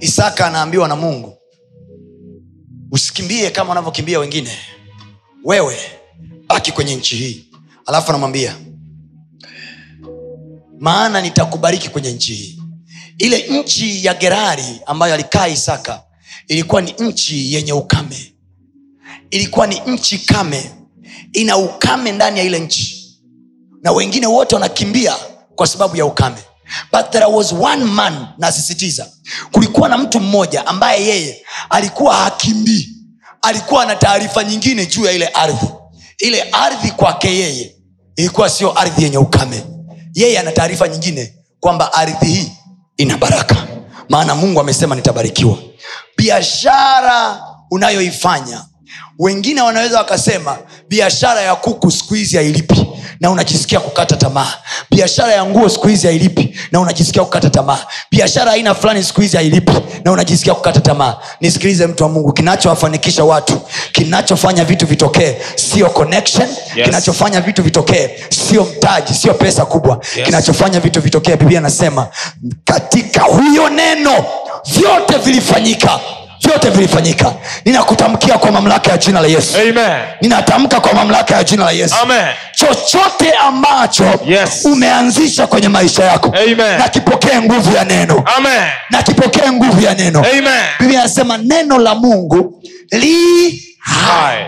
isaka anaambiwa na mungu usikimbie kama wanavyokimbia wengine wewe baki kwenye nchi hii alafu anamwambia maana nitakubariki kwenye nchi hii ile nchi ya gerari ambayo alikaa isaka ilikuwa ni nchi yenye ukame. Ilikuwa ni nchi kame. Ina ukame ndani ya ile nchi. Na wengine wote wanakimbia kwa sababu ya ukame. But there was one man nasisitiza. Kulikuwa na mtu mmoja ambaye yeye alikuwa hakimbii alikuwa na taarifa nyingine juu ya ile ardhi. Ile ardhi kwake yeye ilikuwa sio ardhi yenye ukame. Yeye ana taarifa nyingine kwamba ardhi hii ina baraka maana mungu amesema nitabarikiwa. Biashara unayoifanya wengine wanaweza wakasema biashara ya kuku siku hizi hailipi na unajisikia kukata tamaa. Biashara ya nguo siku hizi hailipi na unajisikia kukata tamaa. Biashara aina fulani siku hizi hailipi na unajisikia kukata tamaa. Nisikilize mtu wa mungu kinachowafanikisha watu kinachofanya vitu vitokee sio connection. Yes. kinachofanya vitu vitokee sio mtaji sio pesa kubwa. Yes. kinachofanya vitu vitokee biblia anasema katika huyo neno vyote vilifanyika vyote vilifanyika ninakutamkia kwa mamlaka ya jina la yesu Amen. ninatamka kwa mamlaka ya jina la yesu Amen. chochote ambacho Yes. umeanzisha kwenye maisha yako na kipokee nguvu ya neno Amen. na kipokee nguvu ya neno biblia anasema neno la mungu li Hai.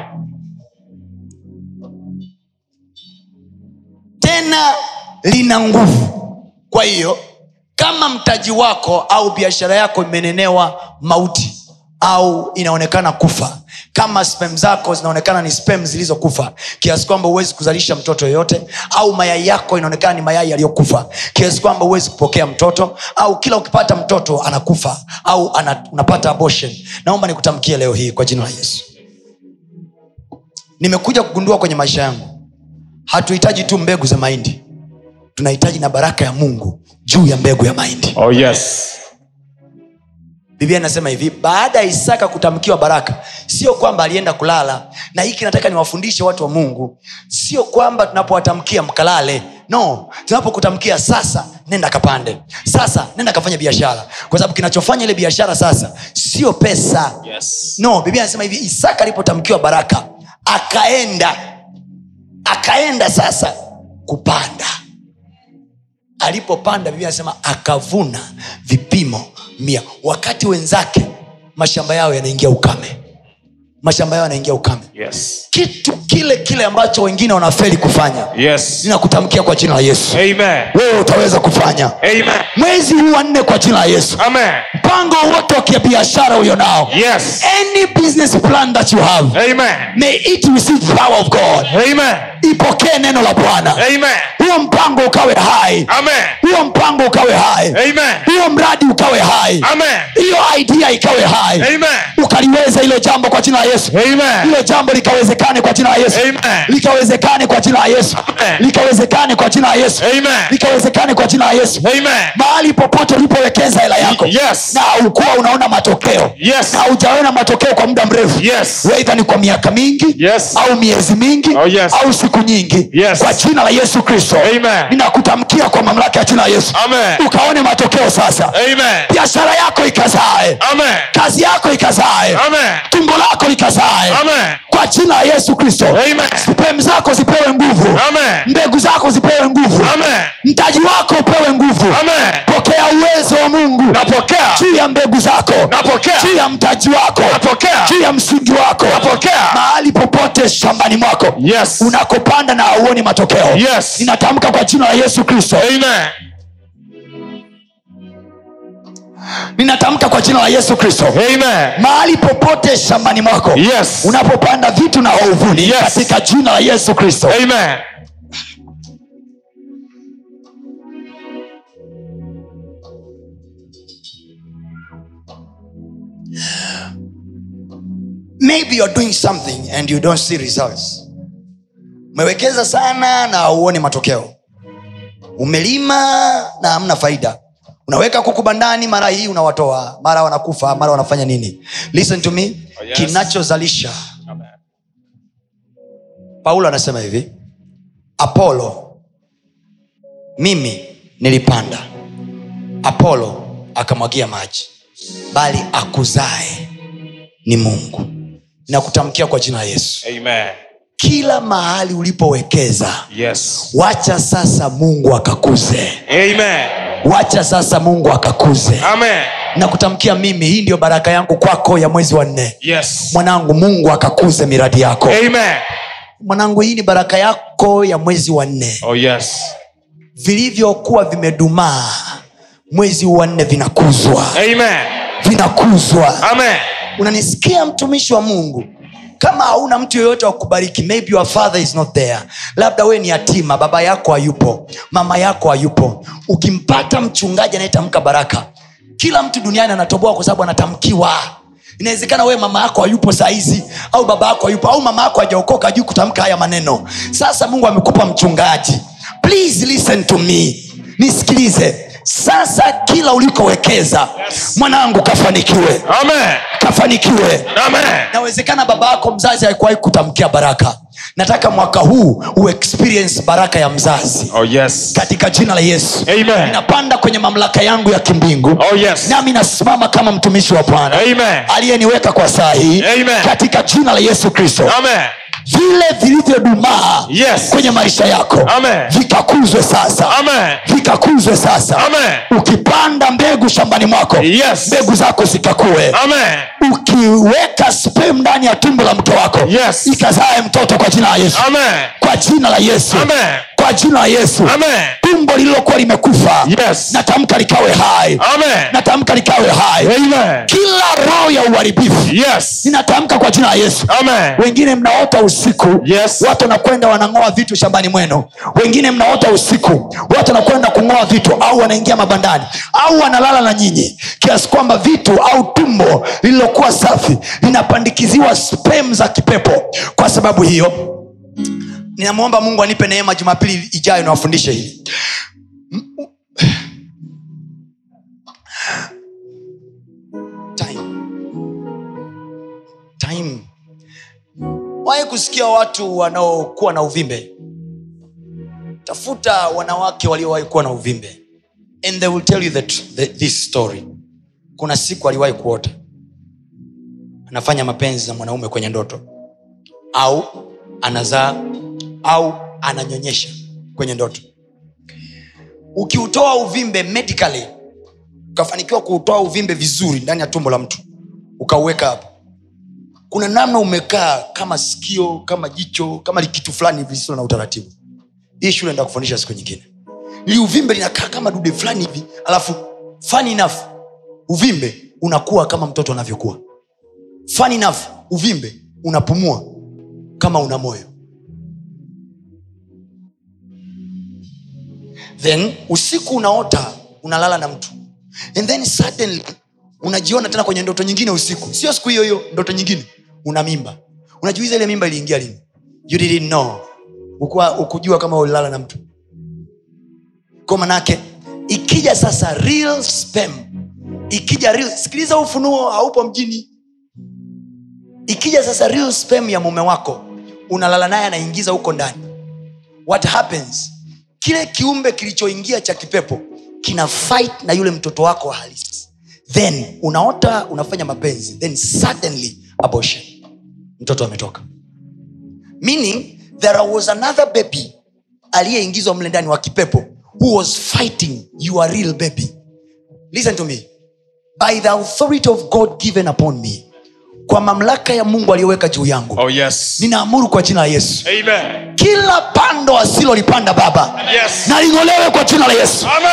tena lina nguvu kwa hiyo kama mtaji wako au biashara yako imenenewa mauti au inaonekana kufa. Kama spem zako zinaonekana ni spem zilizokufa kiasi kwamba huwezi kuzalisha mtoto yoyote au mayai yako inaonekana ni mayai yaliyokufa kiasi kwamba huwezi kupokea mtoto au kila ukipata mtoto anakufa au ana, unapata abortion. Naomba nikutamkie leo hii kwa jina la yesu. Nimekuja kugundua kwenye maisha yangu hatuhitaji tu mbegu za mahindi tunahitaji na baraka ya mungu juu ya mbegu ya mahindi. Oh yes. Biblia inasema hivi baada ya isaka kutamkiwa baraka sio kwamba alienda kulala. Na hiki nataka niwafundishe watu wa mungu sio kwamba tunapowatamkia mkalale. No tunapokutamkia sasa nenda kapande. Sasa nenda kafanya biashara. Kwa sababu kinachofanya ile biashara sasa sio pesa. Yes. no biblia anasema hivi isaka alipotamkiwa baraka akaenda akaenda sasa kupanda. Alipopanda biblia anasema akavuna vipimo mia wakati wenzake mashamba yao yanaingia ukame mashamba yao yanaingia ukame Yes. kitu kile kile ambacho wengine wanafeli kufanya Yes. ninakutamkia kwa jina la yesu Amen. wewe utaweza kufanya Amen. mwezi huu wa nne kwa jina la yesu Amen. mpango wote wa kibiashara ulio nao Yes. any business plan that you have Amen. may it receive power of god Amen. Ipokee neno la bwana Amen. huo mpango ukawe hai huo mpango ukawe hai Amen. huo mradi ukawe hai Amen. hiyo idea ikawe hai Amen. ukaliweza hilo jambo kwa jina la yesu Amen. hilo jambo likawezekane kwa jina la yesu likawezekane kwa jina la yesu likawezekane kwa jina la yesu likawezekane kwa jina la yesu mahali popote ulipowekeza hela yako Yes. na ukuwa unaona matokeo Yes. na ujaona matokeo kwa muda mrefu Yes. ni kwa miaka mingi Yes. au miezi mingi Oh, yes. au siku nyingi. Yes. kwa jina la yesu kristo. Ninakutamkia kwa mamlaka ya jina la yesu. Amen. ukaone matokeo sasa. Biashara yako ikazae. Amen. kazi yako ikazae. Amen. tumbo lako likazae. Amen. kwa jina la yesu kristo. Amen. zako zipewe nguvu. Amen. mbegu zako zipewe nguvu. Amen. mtaji wako upewe nguvu. Amen. pokea uwezo wa mungu. Juu ya mbegu zako. Juu ya mtaji wako. Juu ya msingi wako. Mahali popote shambani mwako. Yes. Unakopanda na auoni matokeo Yes. ninatamka kwa jina la yesu kristo Amen. ninatamka kwa jina la yesu kristo mahali popote shambani mwako Yes. unapopanda vitu na wauvuni Yes. katika jina la yesu kristo Amen. maybe you're doing something and you don't see results umewekeza sana na hauoni matokeo. Umelima na hamna faida. Unaweka kuku bandani mara hii unawatoa mara wanakufa mara wanafanya nini? Listen to me. Oh, yes. kinachozalisha. Paulo anasema hivi apolo mimi nilipanda. Apolo akamwagia maji bali akuzae ni mungu. Nakutamkia kwa jina la yesu. Amen. Kila mahali ulipowekeza Yes. wacha sasa mungu akakuze Amen. wacha sasa mungu akakuze Amen. nakutamkia mimi hii ndio baraka yangu kwako ya mwezi wa nne Yes. mwanangu mungu akakuze miradi yako Amen. mwanangu hii ni baraka yako ya mwezi wa nne Oh yes. vilivyokuwa vimedumaa mwezi wa nne vinakuzwa Amen. vinakuzwa Amen. unanisikia mtumishi wa mungu kama hauna mtu yoyote wa kubariki maybe your father is not there. Labda wewe ni yatima baba yako hayupo mama yako hayupo. Ukimpata mchungaji anayetamka baraka kila mtu duniani anatoboa kwa sababu anatamkiwa. Inawezekana wewe mama yako hayupo sahizi au baba yako hayupo au mama yako hajaokoka ajui kutamka haya maneno. Sasa mungu amekupa mchungaji. Please listen to me. Nisikilize sasa kila ulikowekeza mwanangu kafanikiwe. Amen. kafanikiwe. Nawezekana baba yako mzazi haikuwahi kutamkia baraka. Nataka mwaka huu uexperience baraka ya mzazi. Oh yes. katika jina la yesu. Amen. ninapanda kwenye mamlaka yangu ya kimbingu. Oh yes. nami nasimama kama mtumishi wa bwana. Aliyeniweka kwa saa hii. Katika jina la yesu kristo. Amen. Vile vilivyodumaa Yes. kwenye maisha yako Amen. vikakuzwe sasa Amen. vikakuzwe sasa Amen. ukipanda mbegu shambani mwako Yes. mbegu zako zikakue Amen. ukiweka sperm ndani ya tumbo la mke wako Yes. ikazae mtoto kwa jina la yesu Amen. kwa jina la yesu Amen. Kwa jina la yesu Amen. tumbo lililokuwa limekufa Yes. natamka likawe hai Amen. natamka likawe hai Amen. kila roho ya uharibifu Yes. ninatamka kwa jina la yesu Amen. wengine mnaota usiku Yes. watu wanakwenda wanang'oa vitu shambani mwenu wengine mnaota usiku watu wanakwenda kung'oa vitu au wanaingia mabandani au wanalala na nyinyi kiasi kwamba vitu au tumbo lililokuwa safi linapandikiziwa spem za kipepo kwa sababu hiyo ninamwomba mungu anipe neema jumapili ijayo niwafundishe hili time. Time. Wahi kusikia watu wanaokuwa na uvimbe? Tafuta wanawake waliowahi kuwa na uvimbe. And they will tell you that, the, this story. Kuna siku aliwahi kuota. Anafanya mapenzi na mwanaume kwenye ndoto. Au anazaa au ananyonyesha kwenye ndoto. Ukiutoa uvimbe medically ukafanikiwa kuutoa uvimbe vizuri ndani ya tumbo la mtu ukauweka hapo kuna namna umekaa kama sikio kama jicho kama kitu fulani hivi na utaratibu. Hii shule nda kufundisha siku nyingine. Ili uvimbe linakaa kama dude fulani hivi alafu funny enough uvimbe unakuwa kama mtoto anavyokuwa funny enough uvimbe unapumua kama una moyo then usiku unaota unalala na mtu. And then suddenly unajiona tena kwenye ndoto nyingine usiku. Sio siku hiyo hiyo ndoto nyingine. Una mimba. Unajiuliza ile mimba iliingia lini? You didn't know. Ukuwa, ukujua kama ulilala na mtu. Kwa manake ikija sasa real spam. Ikija real sikiliza ufunuo haupo mjini. Ikija sasa real spam ya mume wako unalala naye anaingiza huko ndani. What happens kile kiumbe kilichoingia cha kipepo kina fight na yule mtoto wako wa halisi. Then unaota unafanya mapenzi then suddenly abortion. Mtoto ametoka. Meaning there was another baby aliyeingizwa mle ndani wa kipepo who was fighting your real baby. Listen to me. By the authority of god given upon me kwa mamlaka ya mungu aliyoweka juu yangu Oh yes. ninaamuru kwa jina la yesu Amen. kila pando asilolipanda baba Yes. na ling'olewe kwa jina la yesu Amen.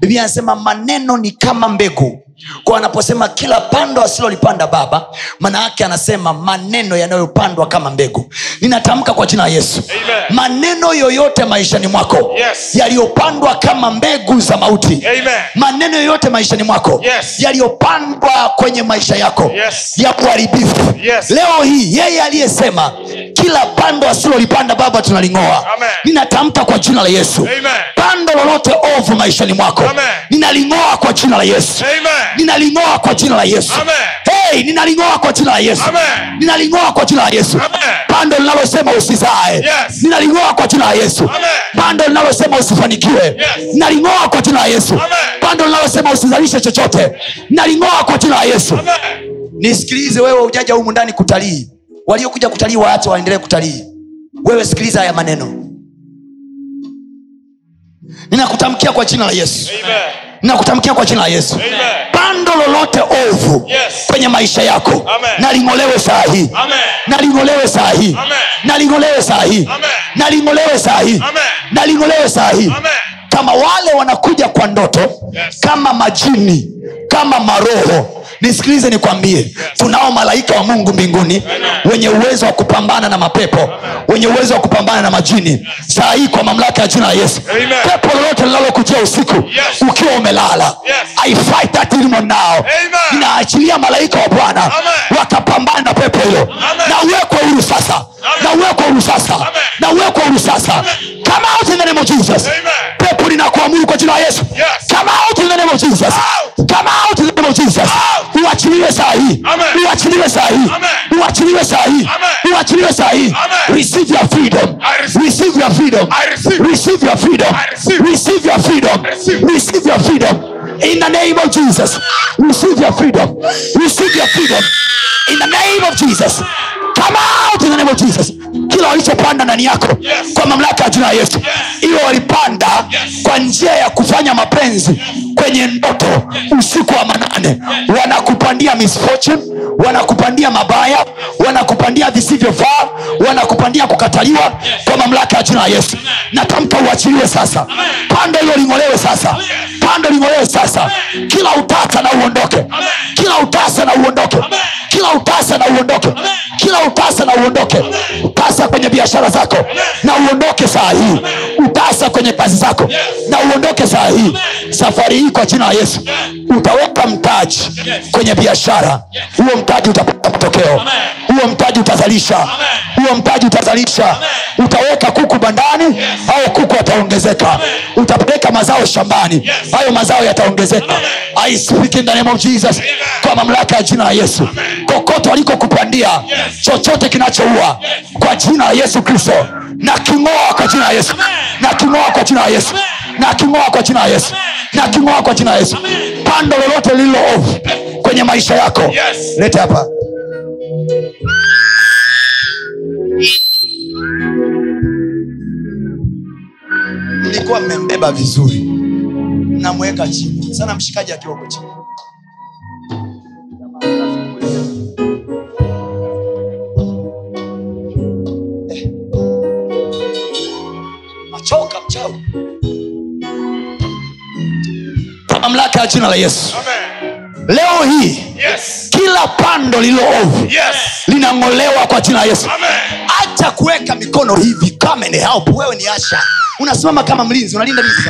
biblia anasema maneno ni kama mbegu kwa anaposema kila pando asilolipanda baba maana yake anasema maneno yanayopandwa kama mbegu ninatamka kwa jina la yesu Amen. maneno yoyote maishani mwako Yes. yaliyopandwa kama mbegu za mauti Amen. maneno yoyote maishani mwako Yes. yaliyopandwa kwenye maisha yako Yes. ya uharibifu Yes. leo hii yeye aliyesema kila pando asilolipanda baba tunaling'oa ninatamka kwa jina la yesu Amen. pando lolote ovu maishani mwako Amen. ninaling'oa kwa jina la yesu Amen. Ninaling'oa kwa jina la yesu. Hey, ninaling'oa kwa jina la yesu. Ninaling'oa kwa jina la yesu. Amen. pando linalosema usizae Yes. ninaling'oa kwa jina la yesu. Amen. pando linalosema usifanikiwe. Yes. ninaling'oa kwa jina la yesu. Amen. pando linalosema usizalishe chochote. Ninaling'oa kwa jina la yesu. Nisikilize wewe ujaja humu ndani kutalii. Waliokuja kutalii waache waendelee kutalii. Wewe sikiliza haya maneno. Ninakutamkia kwa jina la yesu ninakutamkia kwa jina la yesu. Pando lolote ovu kwenye maisha yako naling'olewe saa hii. Naling'olewe saa hii. Saa hii. Naling'olewe saa hii. Naling'olewe saa hii. Kama wale wanakuja kwa ndoto kama majini kama maroho nisikilize nikwambie. Tunao malaika wa mungu mbinguni wenye uwezo wa kupambana na mapepo wenye uwezo wa kupambana na majini. Saa hii kwa mamlaka ya jina la yesu. Pepo lolote linalokujia usiku ukiwa umelala I fight that demon now. Ninaachilia malaika wa bwana wakapambana na pepo hilo na uwekwe huru sasa. Na uwekwe huru sasa. Na uwekwe huru sasa. Kama out in the name of jesus. Pepo linakuamuru kwa jina la yesu. Come out in the name of jesus. Out. In the name of jesus uachiliwe saa hii. Uachiliwe saa hii. Uachiliwe saa hii. Uachiliwe saa hii. Receive your freedom. Receive. Your freedom. Receive. Your freedom. Receive. Your freedom. Receive your freedom. In the name of jesus. Receive your freedom. Receive your freedom. In the name of jesus come out in the name of jesus. Kila walichopanda ndani yako kwa mamlaka ya jina la yesu. Iwe walipanda kwa njia ya kufanya mapenzi kwenye ndoto usiku wa manane. Wanakupandia misfortune wanakupandia mabaya wanakupandia visivyofaa wanakupandia kukataliwa kwa mamlaka ya jina la yesu. Natamka uachiliwe sasa. Pando hilo ling'olewe sasa pando ling'olee sasa. Kila utasa na uondoke. Kila utasa na uondoke. Kila utasa na uondoke. Kila utasa na uondoke. Utasa kwenye biashara zako. Na uondoke saa hii. Utasa kwenye kazi zako. Na uondoke saa hii. Safari hii kwa jina la yesu. Utaweka mtaji kwenye biashara. Huo mtaji utapata matokeo. Huo mtaji utazalisha huo mtaji utazalisha. Utaweka kuku bandani au kuku ataongezeka utapeleka mazao shambani hayo mazao yataongezeka. I speak in the name of jesus. Kwa mamlaka ya jina la yesu. Kokoto alikokupandia chochote kinachoua kwa jina la yesu kristo. Na king'oa kwa jina la yesu. Na king'oa kwa jina la yesu. Na king'oa kwa jina la yesu. Na king'oa kwa jina la yesu. Pando lolote lililo ovu kwenye maisha yako lete hapa mlikuwa mmembeba vizuri. Mnamweka chini. Sana mshikaji akiwa huko chini. Eh. machoka mchawi kwa mamlaka ya jina la yesu. Leo hii kila pando lililoovu linang'olewa kwa jina la yesu. Hata kuweka mikono hivi. Come ni help. Wewe ni asha unasimama kama mlinzi unalinda give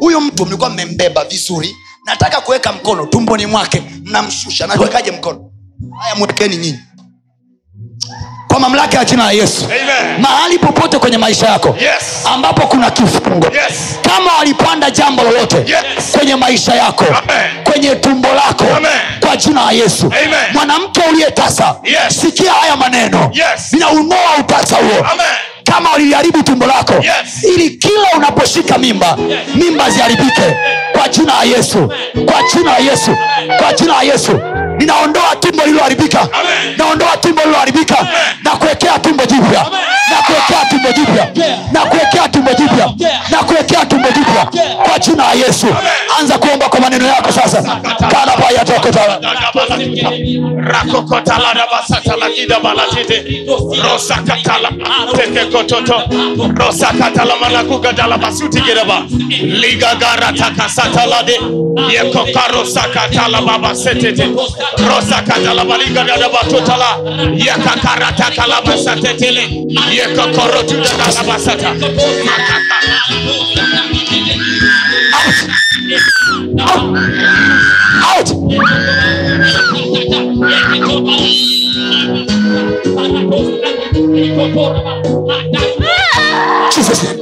huyu mtu mlikuwa mmembeba vizuri. Nataka kuweka mkono tumboni mwake. Mnamshusha. Nawekaje mkono? Haya mwekeni nyinyi kwa mamlaka ya jina la yesu Amen. mahali popote kwenye maisha yako Yes. ambapo kuna kifungo Yes. kama walipanda jambo lolote Yes. kwenye maisha yako Amen. kwenye tumbo lako Amen. kwa jina la yesu mwanamke uliyetasa Yes. sikia haya maneno Yes. ninaunoa utasa huo kama waliliharibu tumbo lako Yes. ili kila unaposhika mimba mimba ziharibike kwa jina la yesu kwa jina la yesu kwa jina la yesu ninaondoa tumbo lililoharibika. Naondoa tumbo lililoharibika. Na kuwekea tumbo jipya. Na kuwekea tumbo jipya. Na kuwekea tumbo jipya. Na kuwekea tumbo jipya. Kwa jina la yesu. Anza kuomba kwa maneno yako sasa. Kalabayatokota rakokotaladabasataladidabalatit rosakatala tekekototo out. Jesus name.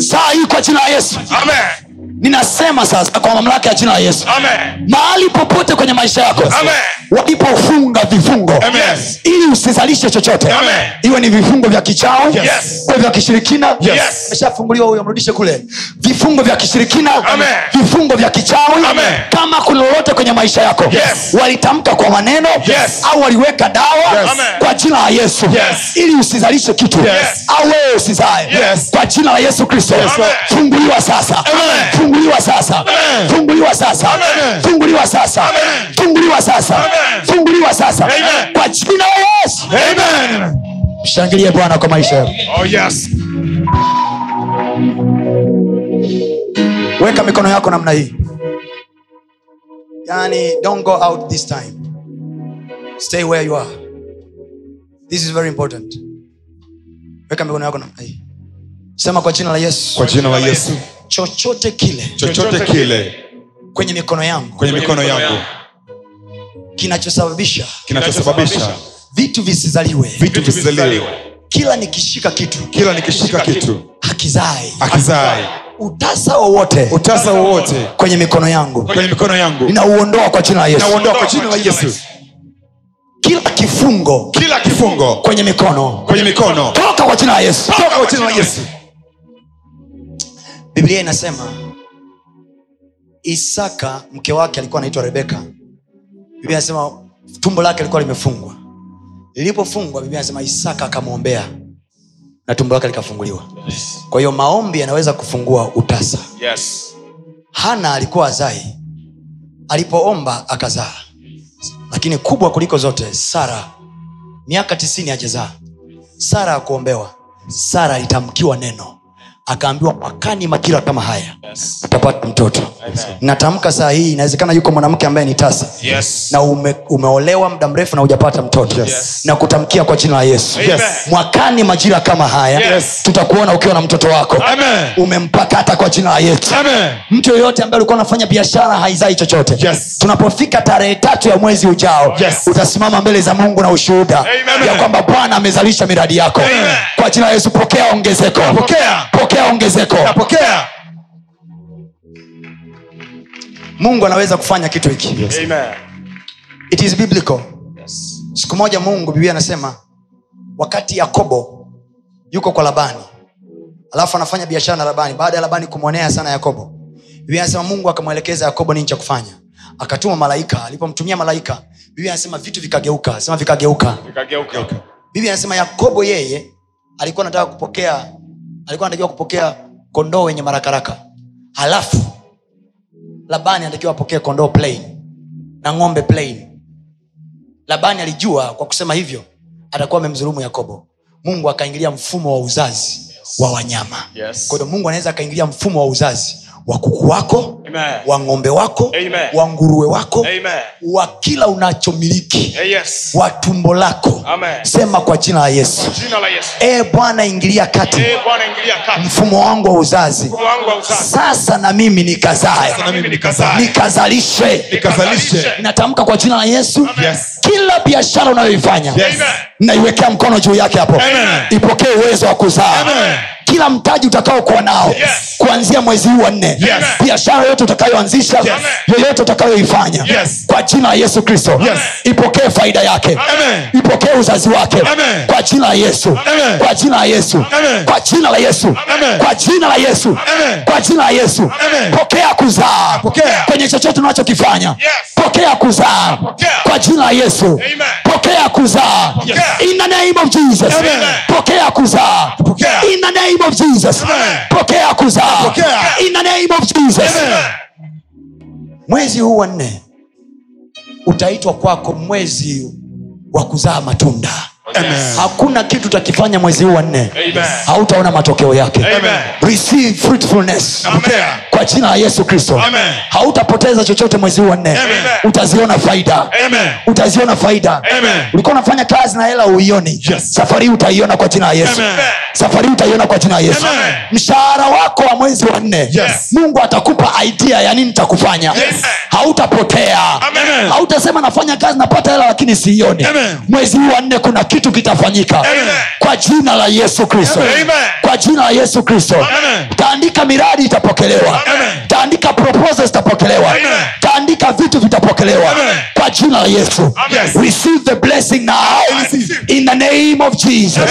saa hii kwa jina la yesu. Amen. Ninasema sasa kwa mamlaka ya jina la yesu Amen. mahali popote kwenye maisha yako walipofunga vifungo Yes. ili usizalishe chochote Amen. iwe ni vifungo vya kichawi Yes. vya kishirikina Yes. huyo mrudishe kule vifungo vya kishirikina Amen. vifungo vya kichawi Amen. kama kuna lolote kwenye maisha yako Yes. walitamka kwa maneno Yes. au waliweka dawa Yes. Kwa jina la yesu Yes. ili usizalishe kitu Yes. au wewe usizae Yes. kwa jina la yesu kristo funguliwa sasa Amen. Funguliwa sasa. Funguliwa sasa. Funguliwa sasa. Funguliwa sasa. Funguliwa sasa. Kwa jina la yesu. Mshangilie bwana kwa maisha yako. Oh, yes. weka mikono yako namna hii. Yani don't go out this time. Stay where you are. This is very important. Weka mikono yako namna hii sema kwa jina la yesu. Kwa jina la yesu. Chochote kile chochote kile kwenye mikono yangu. kwenye mikono yangu. Kinachosababisha. Kinachosababisha. Vitu visizaliwe. Vitu visizaliwe. Kila nikishika kitu. Kila nikishika kitu. Hakizai akizae utasa wowote. Utasa wowote. Kwenye mikono yangu. Kwenye mikono yangu. Ninauondoa kwa jina la yesu. Ninauondoa kwa jina la yesu. Kila kifungo kila kifungo. kwenye mikono. Kwenye mikono. Toka kwa jina la yesu. Toka kwa jina la yesu biblia inasema isaka mke wake alikuwa anaitwa rebeka. Biblia inasema tumbo lake lilikuwa limefungwa. Lilipofungwa biblia inasema isaka akamwombea na tumbo lake likafunguliwa. Kwa hiyo maombi yanaweza kufungua utasa. Yes. Hana alikuwa azai alipoomba akazaa. Lakini kubwa kuliko zote sara miaka tisini ajezaa sara akuombewa sara alitamkiwa neno akaambiwa mwakani makira kama haya utapata mtoto natamka saa hii inawezekana yuko mwanamke ambaye ni tasa yes na ume, umeolewa muda mrefu na hujapata mtoto Yes. na kutamkia kwa jina la yesu Yes. mwakani majira kama haya Yes. tutakuona ukiwa na mtoto wako Amen. umempakata kwa jina la yesu Amen. mtu yoyote ambaye alikuwa anafanya biashara haizai chochote Yes. tunapofika tarehe tatu ya mwezi ujao Yes. utasimama mbele za mungu na ushuhuda Amen. ya kwamba bwana amezalisha miradi yako Amen. kwa jina la yesu pokea ongezeko pokea. pokea ongezeko. Napokea mungu anaweza kufanya kitu hiki. Amen. it is biblical. Siku moja mungu biblia anasema wakati yakobo yuko kwa labani alafu anafanya biashara na labani baada ya labani kumwonea sana yakobo biblia anasema mungu akamwelekeza yakobo nini cha kufanya. Akatuma malaika alipomtumia malaika biblia anasema vitu vikageuka. Sema vikageuka. Nikageuka. biblia anasema yakobo yeye alikuwa anataka kupokea alikuwa anatakiwa kupokea kondoo wenye marakaraka. Halafu labani anatakiwa apokee kondoo plain na ng'ombe plain. Labani alijua kwa kusema hivyo atakuwa amemdhulumu yakobo. Mungu akaingilia mfumo wa uzazi wa wanyama. Yes. kwa hiyo mungu anaweza akaingilia mfumo wa uzazi wa kuku wako Amen. wa ng'ombe wako Amen. wa nguruwe wako Amen. wa kila unachomiliki Eh, yes. wa tumbo lako Amen. sema kwa jina la yesu Jina e bwana ingilia kati Eh, ingilia kati. mfumo wangu wa uzazi sasa na mimi nikazae nikazalishe Nikazalishe. kwa jina la yesu Yes. kila biashara unayoifanya Yes. naiwekea mkono juu yake hapo ipokee uwezo wa kuzaa Amen. Kila mtaji utakaokuwa nao Yes. kuanzia mwezi huu wa nne Yes. biashara yote utakayoanzisha Yes. yoyote utakayoifanya Yes. kwa jina la yesu kristo Yes. ipokee faida yake ipokee uzazi wake Amen. kwa jina la yesu Amen. kwa jina la yesu Amen. kwa jina la yesu Amen. kwa jina la yesu Amen. kwa jina la yesu Amen. pokea kuzaa Pokea. kwenye chochote unachokifanya Yes. pokea kuzaa Pokea. kwa jina la yesu Amen. pokea kuzaa Pokea. in the name of jesus Amen. pokea kuzaa Pokea. in the name of jesus. Amen. pokea kuzaa. In the name of jesus. Amen. mwezi huu wa nne utaitwa kwako mwezi wa kuzaa matunda Amen. hakuna kitu utakifanya mwezi huu wa nne. Hautaona matokeo yake. Receive fruitfulness. Napokea. kwa jina la yesu kristo. Hautapoteza chochote mwezi huu wa nne. Utaziona faida. Amen. utaziona faida. Ulikuwa unafanya kazi na hela uioni Yes. safari hii utaiona kwa jina la yesu. Amen. safari hii utaiona kwa jina la yesu. Amen. mshahara wako wa mwezi wa nne Yes. mungu atakupa idea ya nini takufanya Yes. hautapotea. Hautasema nafanya kazi napata hela lakini siioni. Mwezi huu wa nne kuna kitu kitafanyika. Amen. kwa jina la yesu kristo. Kwa jina la yesu kristo. Taandika miradi itapokelewa. Amen. taandika proposal zitapokelewa taandika vitu vitapokelewa. Amen. kwa jina la yesu. Receive the blessing now. In the name of jesus